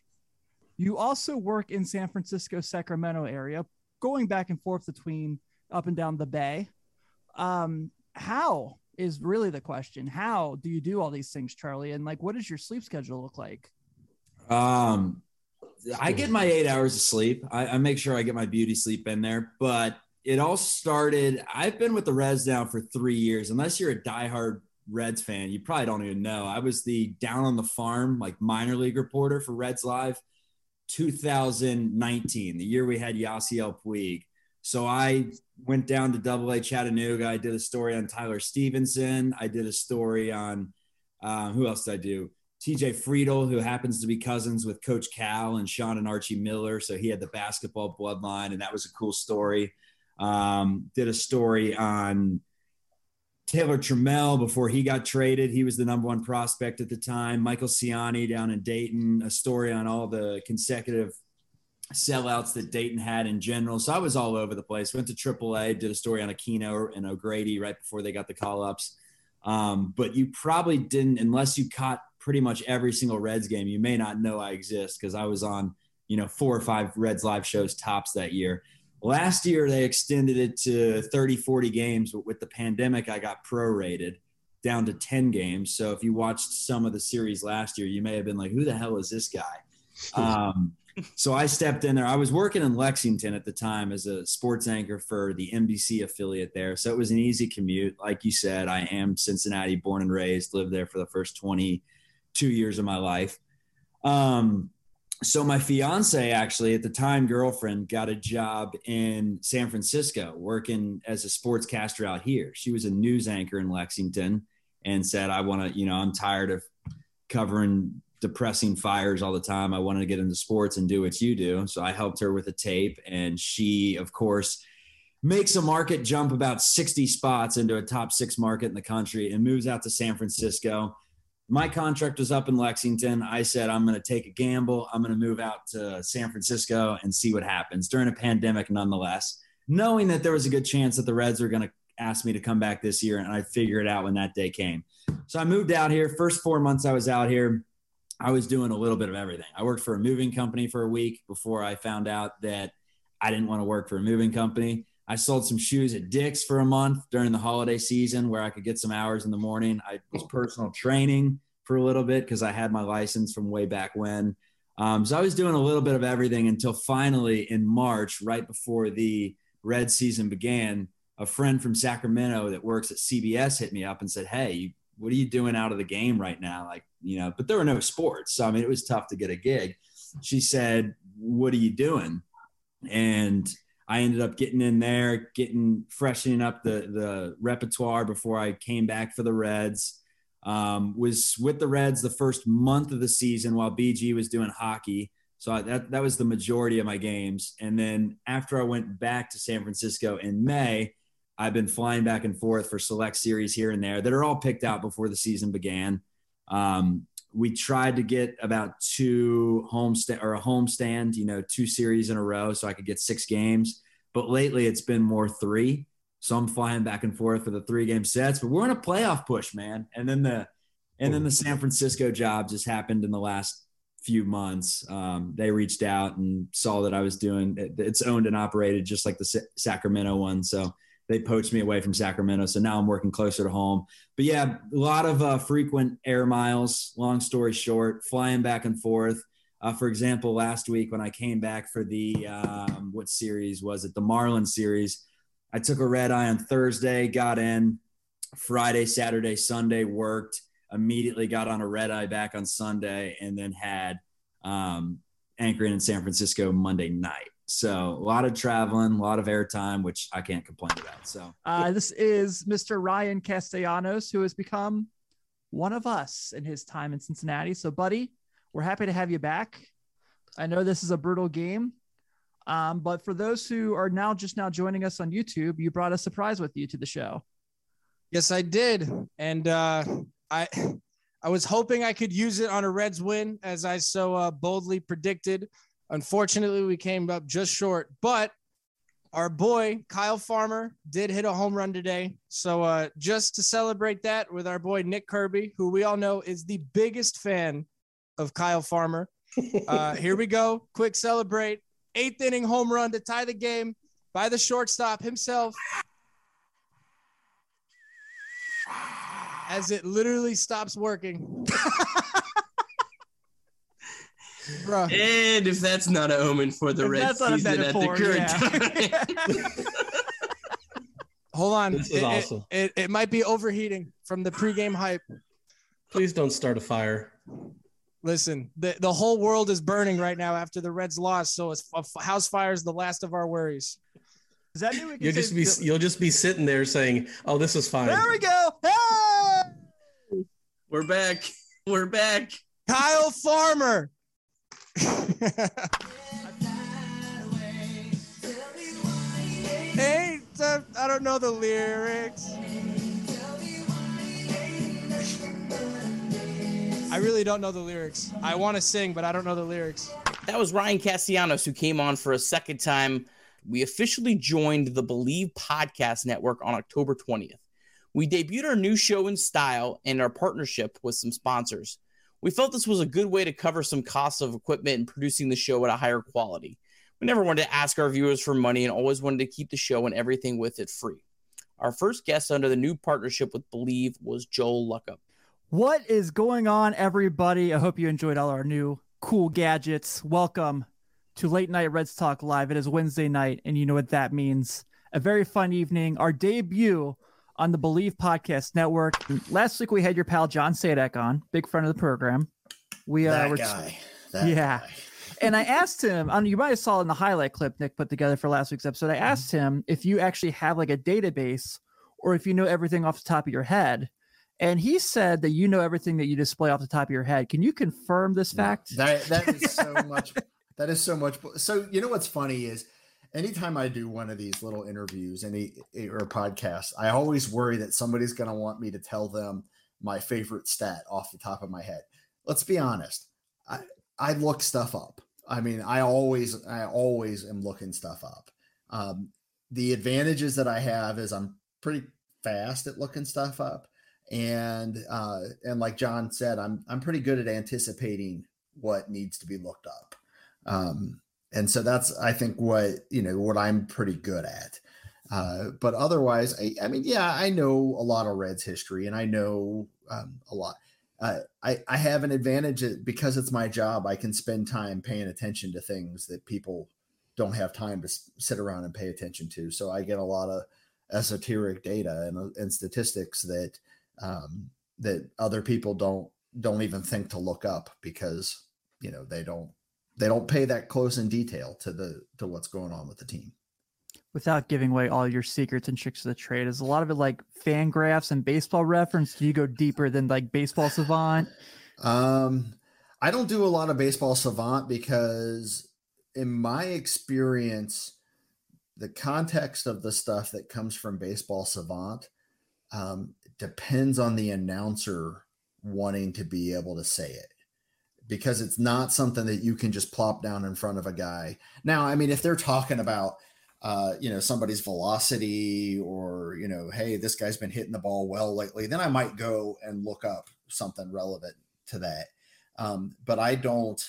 You also work in San Francisco, Sacramento area, going back and forth between up and down the bay. Um, how is really the question? How do you do all these things, Charlie? And like, what does your sleep schedule look like? Um, I get my eight hours of sleep. I, I, make sure I get my beauty sleep in there. But it all started. I've been with the Reds now for three years. Unless you're a diehard Reds fan, you probably don't even know. I was the down on the farm, like minor league reporter for Reds Live 2019, the year we had Yasiel Puig. So I went down to Double A Chattanooga. I did a story on Tyler Stephenson. I did a story on uh, who else did I do? TJ Friedl, who happens to be cousins with Coach Cal and Sean and Archie Miller. So he had the basketball bloodline, and that was a cool story. Um, did a story on Taylor Trammell before he got traded. He was the number one prospect at the time. Michael Siani down in Dayton, a story on all the consecutive sellouts that Dayton had in general. So I was all over the place. Went to AAA, did a story on Aquino and O'Grady right before they got the call ups. Um, but you probably didn't, unless you caught pretty much every single Reds game, you may not know I exist because I was on, you know, four or five Reds live shows tops that year. Last year, they extended it to 30, 40 games, but with the pandemic, I got prorated down to 10 games. So if you watched some of the series last year, you may have been like, who the hell is this guy? Um, so I stepped in there. I was working in Lexington at the time as a sports anchor for the NBC affiliate there. So it was an easy commute. Like you said, I am Cincinnati born and raised, lived there for the first 22 years of my life. Um, so my fiance actually at the time girlfriend got a job in San Francisco working as a sportscaster out here. She was a news anchor in Lexington and said, I want to, you know, I'm tired of covering depressing fires all the time. I wanted to get into sports and do what you do. So I helped her with a tape and she of course makes a market jump about 60 spots into a top 6 market in the country and moves out to San Francisco my contract was up in Lexington. I said, I'm going to take a gamble. I'm going to move out to San Francisco and see what happens during a pandemic, nonetheless, knowing that there was a good chance that the Reds were going to ask me to come back this year. And I figured it out when that day came. So I moved out here. First four months I was out here, I was doing a little bit of everything. I worked for a moving company for a week before I found out that I didn't want to work for a moving company. I sold some shoes at Dick's for a month during the holiday season where I could get some hours in the morning. I was personal training for a little bit because I had my license from way back when. Um, so I was doing a little bit of everything until finally in March, right before the red season began, a friend from Sacramento that works at CBS hit me up and said, Hey, what are you doing out of the game right now? Like, you know, but there were no sports. So, I mean, it was tough to get a gig. She said, What are you doing? And I ended up getting in there, getting freshening up the the repertoire before I came back for the Reds. Um, was with the Reds the first month of the season while BG was doing hockey. So that that was the majority of my games. And then after I went back to San Francisco in May, I've been flying back and forth for select series here and there that are all picked out before the season began. Um, we tried to get about two home sta- or a home stand, you know, two series in a row so I could get six games. But lately it's been more three. So I'm flying back and forth for the three game sets, but we're in a playoff push, man. And then the and then the San Francisco job just happened in the last few months. Um, they reached out and saw that I was doing it's owned and operated just like the Sacramento one. So they poached me away from Sacramento. So now I'm working closer to home. But yeah, a lot of uh, frequent air miles. Long story short, flying back and forth. Uh, for example, last week when I came back for the um, what series was it? The Marlins series. I took a red eye on Thursday, got in Friday, Saturday, Sunday, worked, immediately got on a red eye back on Sunday, and then had um, anchoring in San Francisco Monday night. So a lot of traveling, a lot of airtime, which I can't complain about. So Uh, this is Mr. Ryan Castellanos, who has become one of us in his time in Cincinnati. So, buddy, we're happy to have you back. I know this is a brutal game, um, but for those who are now just now joining us on YouTube, you brought a surprise with you to the show. Yes, I did, and uh, I I was hoping I could use it on a Reds win, as I so uh, boldly predicted. Unfortunately, we came up just short, but our boy Kyle Farmer did hit a home run today. So uh, just to celebrate that with our boy Nick Kirby, who we all know is the biggest fan of Kyle Farmer. Uh, here we go. Quick celebrate. Eighth inning home run to tie the game by the shortstop himself. As it literally stops working. Bruh. And if that's not an omen for the If Red that's not a season at the metaphor, current time. Hold on. This is it, it- awesome. It, it, might be overheating from the pregame hype. Please don't start a fire. Listen, the, the whole world is burning right now after the Reds lost. So it's a house fire is the last of our worries. Does that mean we can You'll just be you'll just be sitting there saying, "Oh, this is fine." There we go. Hey! We're back. We're back. Kyle Farmer. hey, I don't know the lyrics. I really don't know the lyrics. I want to sing, but I don't know the lyrics. That was Ryan Castellanos who came on for a second time. We officially joined the Bleav Podcast Network on October 20th. We debuted our new show in style and our partnership with some sponsors. We felt this was a good way to cover some costs of equipment and producing the show at a higher quality. We never wanted to ask our viewers for money and always wanted to keep the show and everything with it free. Our first guest under the new partnership with Bleav was Joel Luckhaupt. What is going on, everybody? I hope you enjoyed all our new cool gadgets. Welcome to Late Night Reds Talk Live. It is Wednesday night, and you know what that means. A very fun evening. Our debut on the Bleav Podcast Network. Last week we had your pal John Sadek on, big friend of the program. We uh, That were guy. That yeah. And I asked him, on you might have saw in the highlight clip Nick put together for last week's episode. I asked him if you actually have like a database or if you know everything off the top of your head. And he said that you know everything that you display off the top of your head. Can you confirm this fact? That that is so much. That is so much. So you know what's funny is, anytime I do one of these little interviews, any or podcasts, I always worry that somebody's going to want me to tell them my favorite stat off the top of my head. Let's be honest. I I look stuff up. I mean, I always I always am looking stuff up. Um, the advantages that I have is I'm pretty fast at looking stuff up and uh and like john said i'm i'm pretty good at anticipating what needs to be looked up um and so that's i think what you know what i'm pretty good at uh but otherwise i i mean yeah i know a lot of reds history and i know um, a lot uh, I, I have an advantage because it's my job. I can spend time paying attention to things that people don't have time to sit around and pay attention to. So I get a lot of esoteric data and, uh, and statistics that um, that other people don't don't even think to look up because you know they don't they don't pay that close in detail to the to what's going on with the team. Without giving away all your secrets and tricks of the trade, is a lot of it like fan graphs and baseball reference? Do you go deeper than like baseball savant? Um, I don't do a lot of baseball savant because, in my experience, the context of the stuff that comes from baseball savant um, depends on the announcer wanting to be able to say it because it's not something that you can just plop down in front of a guy. Now, I mean, if they're talking about uh, you know, somebody's velocity or, you know, hey, this guy's been hitting the ball well lately, then I might go and look up something relevant to that. Um, but I don't,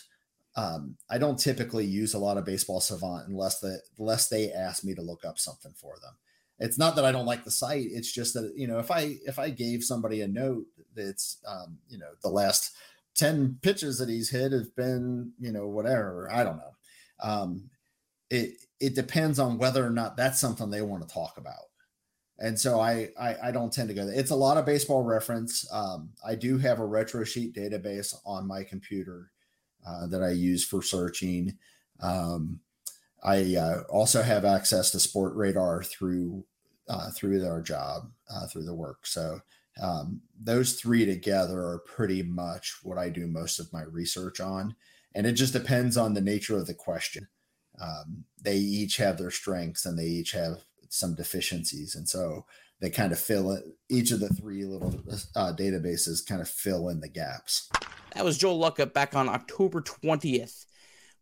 um, I don't typically use a lot of baseball savant unless the, unless they ask me to look up something for them. It's not that I don't like the site. It's just that, you know, if I, if I gave somebody a note that's, um, you know, the last 10 pitches that he's hit have been, you know, whatever, I don't know. Um, it, it depends on whether or not that's something they want to talk about. And so I, I, I don't tend to go there. It's a lot of baseball reference. Um, I do have a retro sheet database on my computer uh, that I use for searching. Um, I uh, also have access to Sport Radar through uh, through our job uh, through the work. So um, those three together are pretty much what I do most of my research on, and it just depends on the nature of the question. Um, they each have their strengths and they each have some deficiencies, and so they kind of fill it. Each of the three little uh, databases kind of fill in the gaps. That was Joel Luckhaupt back on October twentieth.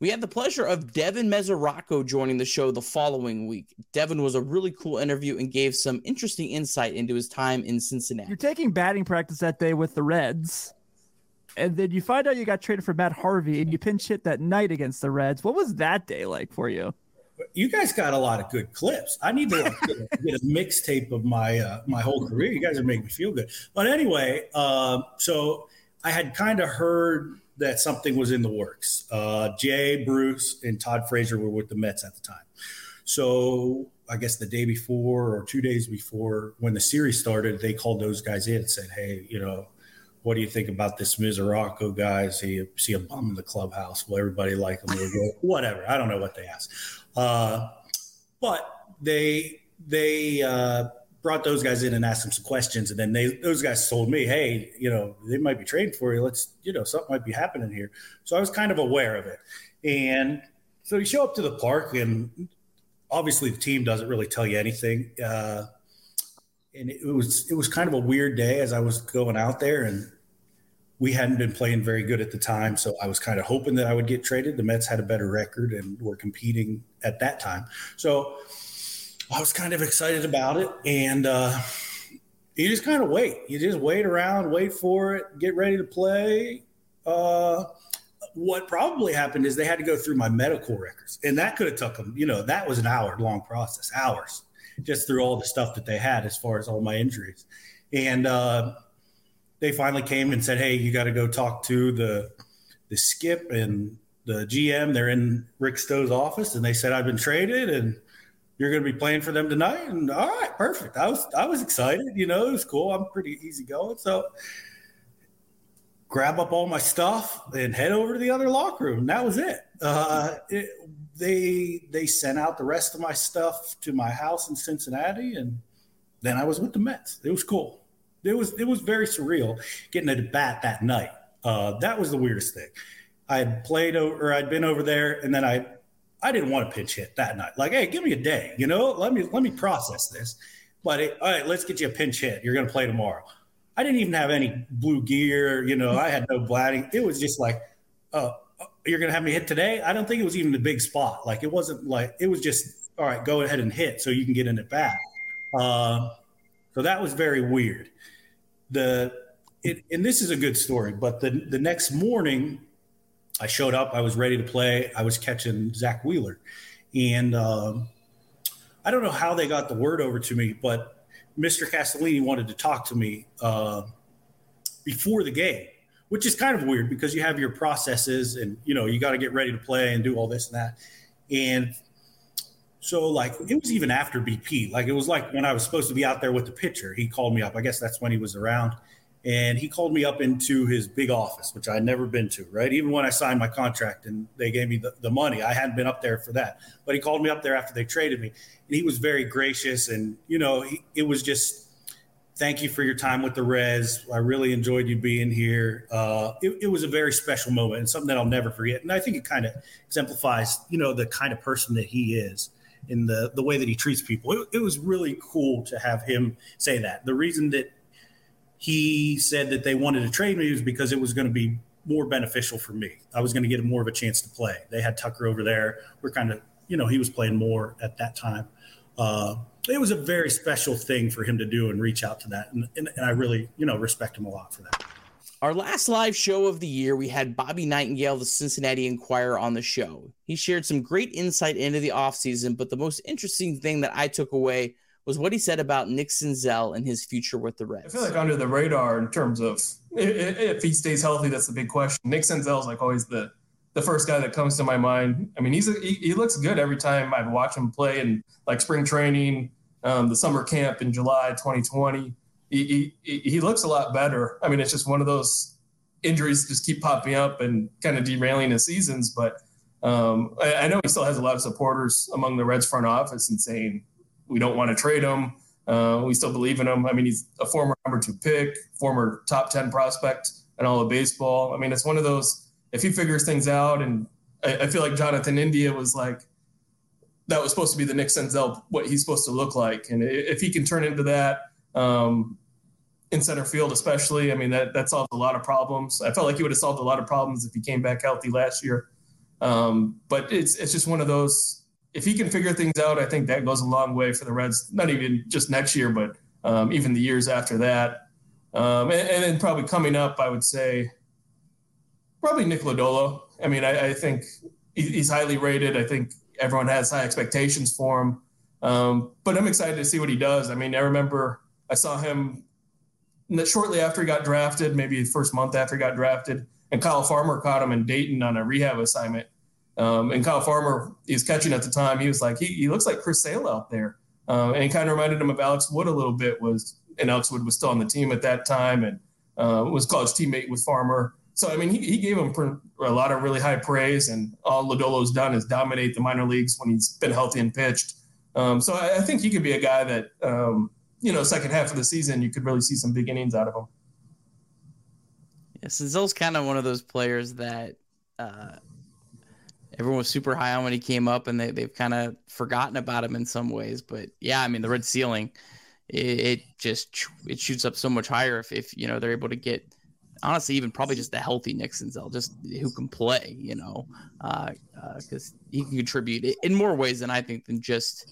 We had the pleasure of Devin Mesoraco joining the show the following week. Devin was a really cool interview and gave some interesting insight into his time in Cincinnati. You're taking batting practice that day with the Reds, and then you find out you got traded for Matt Harvey, and you pinch hit that night against the Reds. What was that day like for you? You guys got a lot of good clips. I need to like, get a mixtape of my uh, my whole career. You guys are making me feel good. But anyway, uh, so I had kind of heard that something was in the works. Uh, Jay, Bruce, and Todd Frazier were with the Mets at the time. So I guess the day before or two days before when the series started, they called those guys in and said, "Hey, you know, what do you think about this Mesoraco guy? See, see a bum in the clubhouse? Will everybody like him? Whatever. I don't know what they asked, uh, but they they uh, brought those guys in and asked them some questions, and then they those guys told me, "Hey, you know, they might be trading for you. Let's, you know, something might be happening here." So I was kind of aware of it, and so you show up to the park, and obviously the team doesn't really tell you anything. Uh, and it was it was kind of a weird day as I was going out there, and we hadn't been playing very good at the time, so I was kind of hoping that I would get traded. The Mets had a better record and were competing at that time, so I was kind of excited about it, and uh, you just kind of wait. You just wait around, wait for it, get ready to play. Uh, what probably happened is they had to go through my medical records, and that could have took them. You know, that was an hour long process, hours, just through all the stuff that they had as far as all my injuries, and uh, they finally came and said, "Hey, you got to go talk to the the skip and the GM. They're in Rick Stowe's office, and they said I've been traded and." You're going to be playing for them tonight. And all right, perfect. I was I was excited. You know, it was cool. I'm pretty easy going. So grab up all my stuff and head over to the other locker room. That was it. Uh, it. They they sent out the rest of my stuff to my house in Cincinnati, and then I was with the Mets. It was cool. It was it was very surreal getting a bat that night. Uh, that was the weirdest thing. I had played over, I'd been over there, and then I I didn't want to pinch hit that night. Like, hey, give me a day, you know, let me let me process this. But it, all right, let's get you a pinch hit. You're going to play tomorrow. I didn't even have any blue gear, you know. I had no blading. It was just like, oh, you're going to have me hit today. I don't think it was even a big spot. Like, it wasn't like it was just all right. Go ahead and hit so you can get in it back. Uh, so that was very weird. The it, and this is a good story, but the the next morning I showed up. I was ready to play. I was catching Zack Wheeler, and um, I don't know how they got the word over to me, but Mr. Castellini wanted to talk to me uh, before the game, which is kind of weird because you have your processes and you know you got to get ready to play and do all this and that, and so like it was even after BP. Like it was like when I was supposed to be out there with the pitcher, he called me up. I guess that's when he was around and he called me up into his big office, which I had never been to, right? Even when I signed my contract and they gave me the, the money, I hadn't been up there for that. But he called me up there after they traded me, and he was very gracious. And, you know, he, it was just, thank you for your time with the Reds. I really enjoyed you being here. Uh, it, it was a very special moment and something that I'll never forget. And I think it kind of exemplifies, you know, the kind of person that he is in the, the way that he treats people. It, it was really cool to have him say that. The reason that he said that they wanted to trade me because it was going to be more beneficial for me. I was going to get more of a chance to play. They had Tucker over there. We're kind of, you know, he was playing more at that time. Uh, it was a very special thing for him to do and reach out to that. And, and, and I really, you know, respect him a lot for that. Our last live show of the year, we had Bobby Nightengale, the Cincinnati Enquirer, on the show. He shared some great insight into the offseason, but the most interesting thing that I took away was what he said about Nick Senzel and his future with the Reds. I feel like under the radar in terms of if he stays healthy, that's the big question. Nick Senzel is like always the the first guy that comes to my mind. I mean, he's a, he, he looks good every time I watch him play in like spring training, um, the summer camp in July 2020. He, he, he looks a lot better. I mean, it's just one of those injuries just keep popping up and kind of derailing his seasons. But um, I, I, know he still has a lot of supporters among the Reds front office and saying we don't want to trade him. Uh, we still believe in him. I mean, he's a former number two pick, former top 10 prospect in all of baseball. I mean, it's one of those, if he figures things out, and I, I feel like Jonathan India was like, that was supposed to be the Nick Senzel, what he's supposed to look like. And if he can turn into that um, in center field, especially, I mean, that, that solves a lot of problems. I felt like he would have solved a lot of problems if he came back healthy last year. Um, but it's, it's just one of those, if he can figure things out, I think that goes a long way for the Reds, not even just next year, but um, even the years after that. Um, and, and, then probably coming up, I would say probably Nick Lodolo. I mean, I, I think he's highly rated. I think everyone has high expectations for him. Um, but I'm excited to see what he does. I mean, I remember I saw him shortly after he got drafted, maybe the first month after he got drafted, and Kyle Farmer caught him in Dayton on a rehab assignment. Um, and Kyle Farmer, he was catching at the time. He was like, he, he looks like Chris Sale out there. Uh, and kind of reminded him of Alex Wood a little bit. Was and Alex Wood was still on the team at that time and uh, was college teammate with Farmer. So I mean, he, he gave him a lot of really high praise, and all Lodolo's done is dominate the minor leagues when he's been healthy and pitched. Um, so I, I, think he could be a guy that um, you know, second half of the season, you could really see some big innings out of him. Yeah, Senzel's kind of one of those players that uh, everyone was super high on when he came up, and they, they've kind of forgotten about him in some ways. But yeah, I mean, the red ceiling, it, it just it shoots up so much higher if, if you know they're able to get honestly, even probably just the healthy Nick Senzel, just who can play, you know, because uh, uh, he can contribute in more ways than I think than just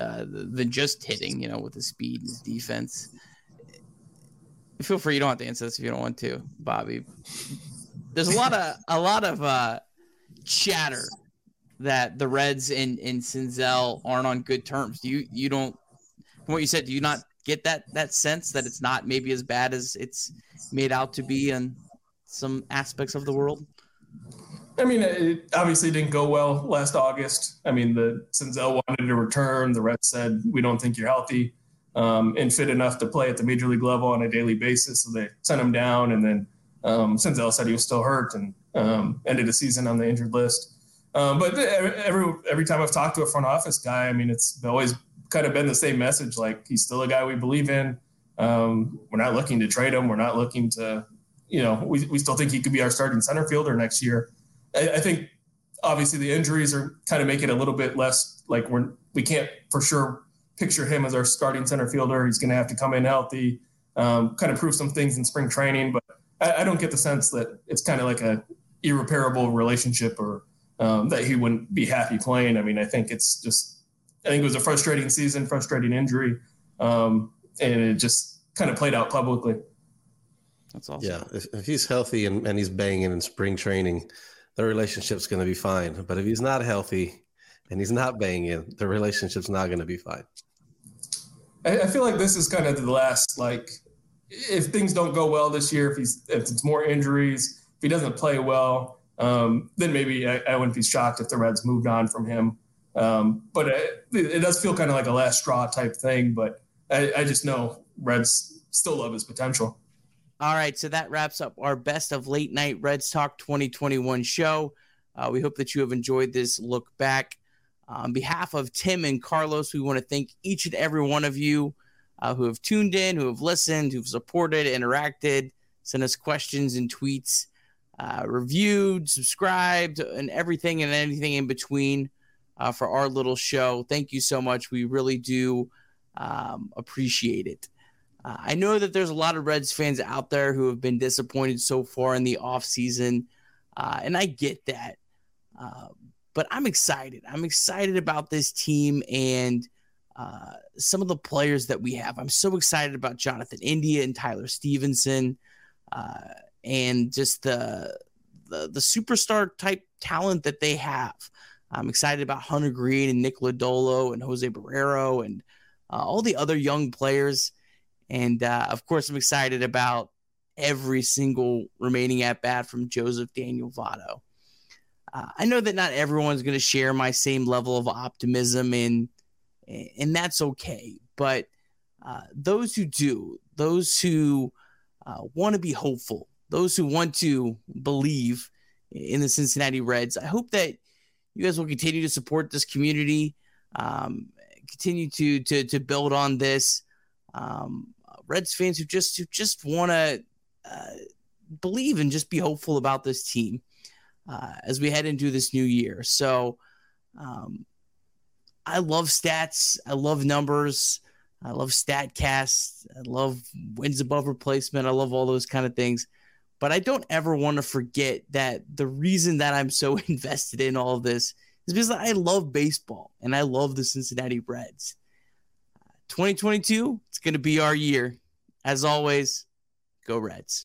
uh, than just hitting, you know, with his speed and his defense. Feel free, you don't have to answer this if you don't want to, Bobby. There's a lot of a lot of uh, chatter that the Reds and, and Senzel aren't on good terms. Do you you don't from what you said, do you not get that that sense that it's not maybe as bad as it's made out to be in some aspects of the world? I mean, it obviously didn't go well last August. I mean, the Senzel wanted to return. The Reds said, "We don't think you're healthy um, and fit enough to play at the major league level on a daily basis." So they sent him down, and then um, Senzel said he was still hurt and um, ended the season on the injured list. Um, but every every time I've talked to a front office guy, I mean, it's always kind of been the same message. Like he's still a guy we believe in. Um, we're not looking to trade him. We're not looking to, you know, we, we still think he could be our starting center fielder next year. I, I think obviously the injuries are kind of make it a little bit less like we're we can't for sure picture him as our starting center fielder. He's going to have to come in healthy, um, kind of prove some things in spring training. But I, I don't get the sense that it's kind of like a irreparable relationship or um, that he wouldn't be happy playing. I mean, I think it's just I think it was a frustrating season, frustrating injury, um, and it just kind of played out publicly. That's awesome. Yeah, if, if he's healthy and, and he's banging in spring training, the relationship's going to be fine. But if he's not healthy and he's not banging, the relationship's not going to be fine. I, I feel like this is kind of the last like if things don't go well this year, if he's if it's more injuries, if he doesn't play well, um, then maybe I, I, wouldn't be shocked if the Reds moved on from him. Um, but it, it, does feel kind of like a last straw type thing. But I, I just know Reds still love his potential. All right, so that wraps up our best of late night Reds Talk 2021 show. Uh, we hope that you have enjoyed this look back. Uh, on behalf of Tim and Carlos, we want to thank each and every one of you uh, who have tuned in, who have listened, who've supported, interacted, sent us questions and tweets, uh, reviewed, subscribed, and everything and anything in between uh, for our little show. Thank you so much. We really do um, appreciate it. Uh, I know that there's a lot of Reds fans out there who have been disappointed so far in the offseason, uh, and I get that. Uh, but I'm excited. I'm excited about this team and uh, some of the players that we have. I'm so excited about Jonathan India and Tyler Stephenson. uh, and just the, the the superstar type talent that they have. I'm excited about Hunter Greene and Nick Lodolo and Jose Barrero and uh, all the other young players. And uh, of course, I'm excited about every single remaining at bat from Joseph Daniel Votto. uh, I know that not everyone's going to share my same level of optimism, and and that's okay. But uh, those who do, those who uh, want to be hopeful, those who want to believe in the Cincinnati Reds, I hope that you guys will continue to support this community, um, continue to to to build on this. Um, Reds fans who just who just want to uh, believe and just be hopeful about this team uh, as we head into this new year. So, um, I love stats. I love numbers. I love StatCast. I love wins above replacement. I love all those kind of things. But I don't ever want to forget that the reason that I'm so invested in all this is because I love baseball and I love the Cincinnati Reds. 2022, it's going to be our year. As always, go Reds.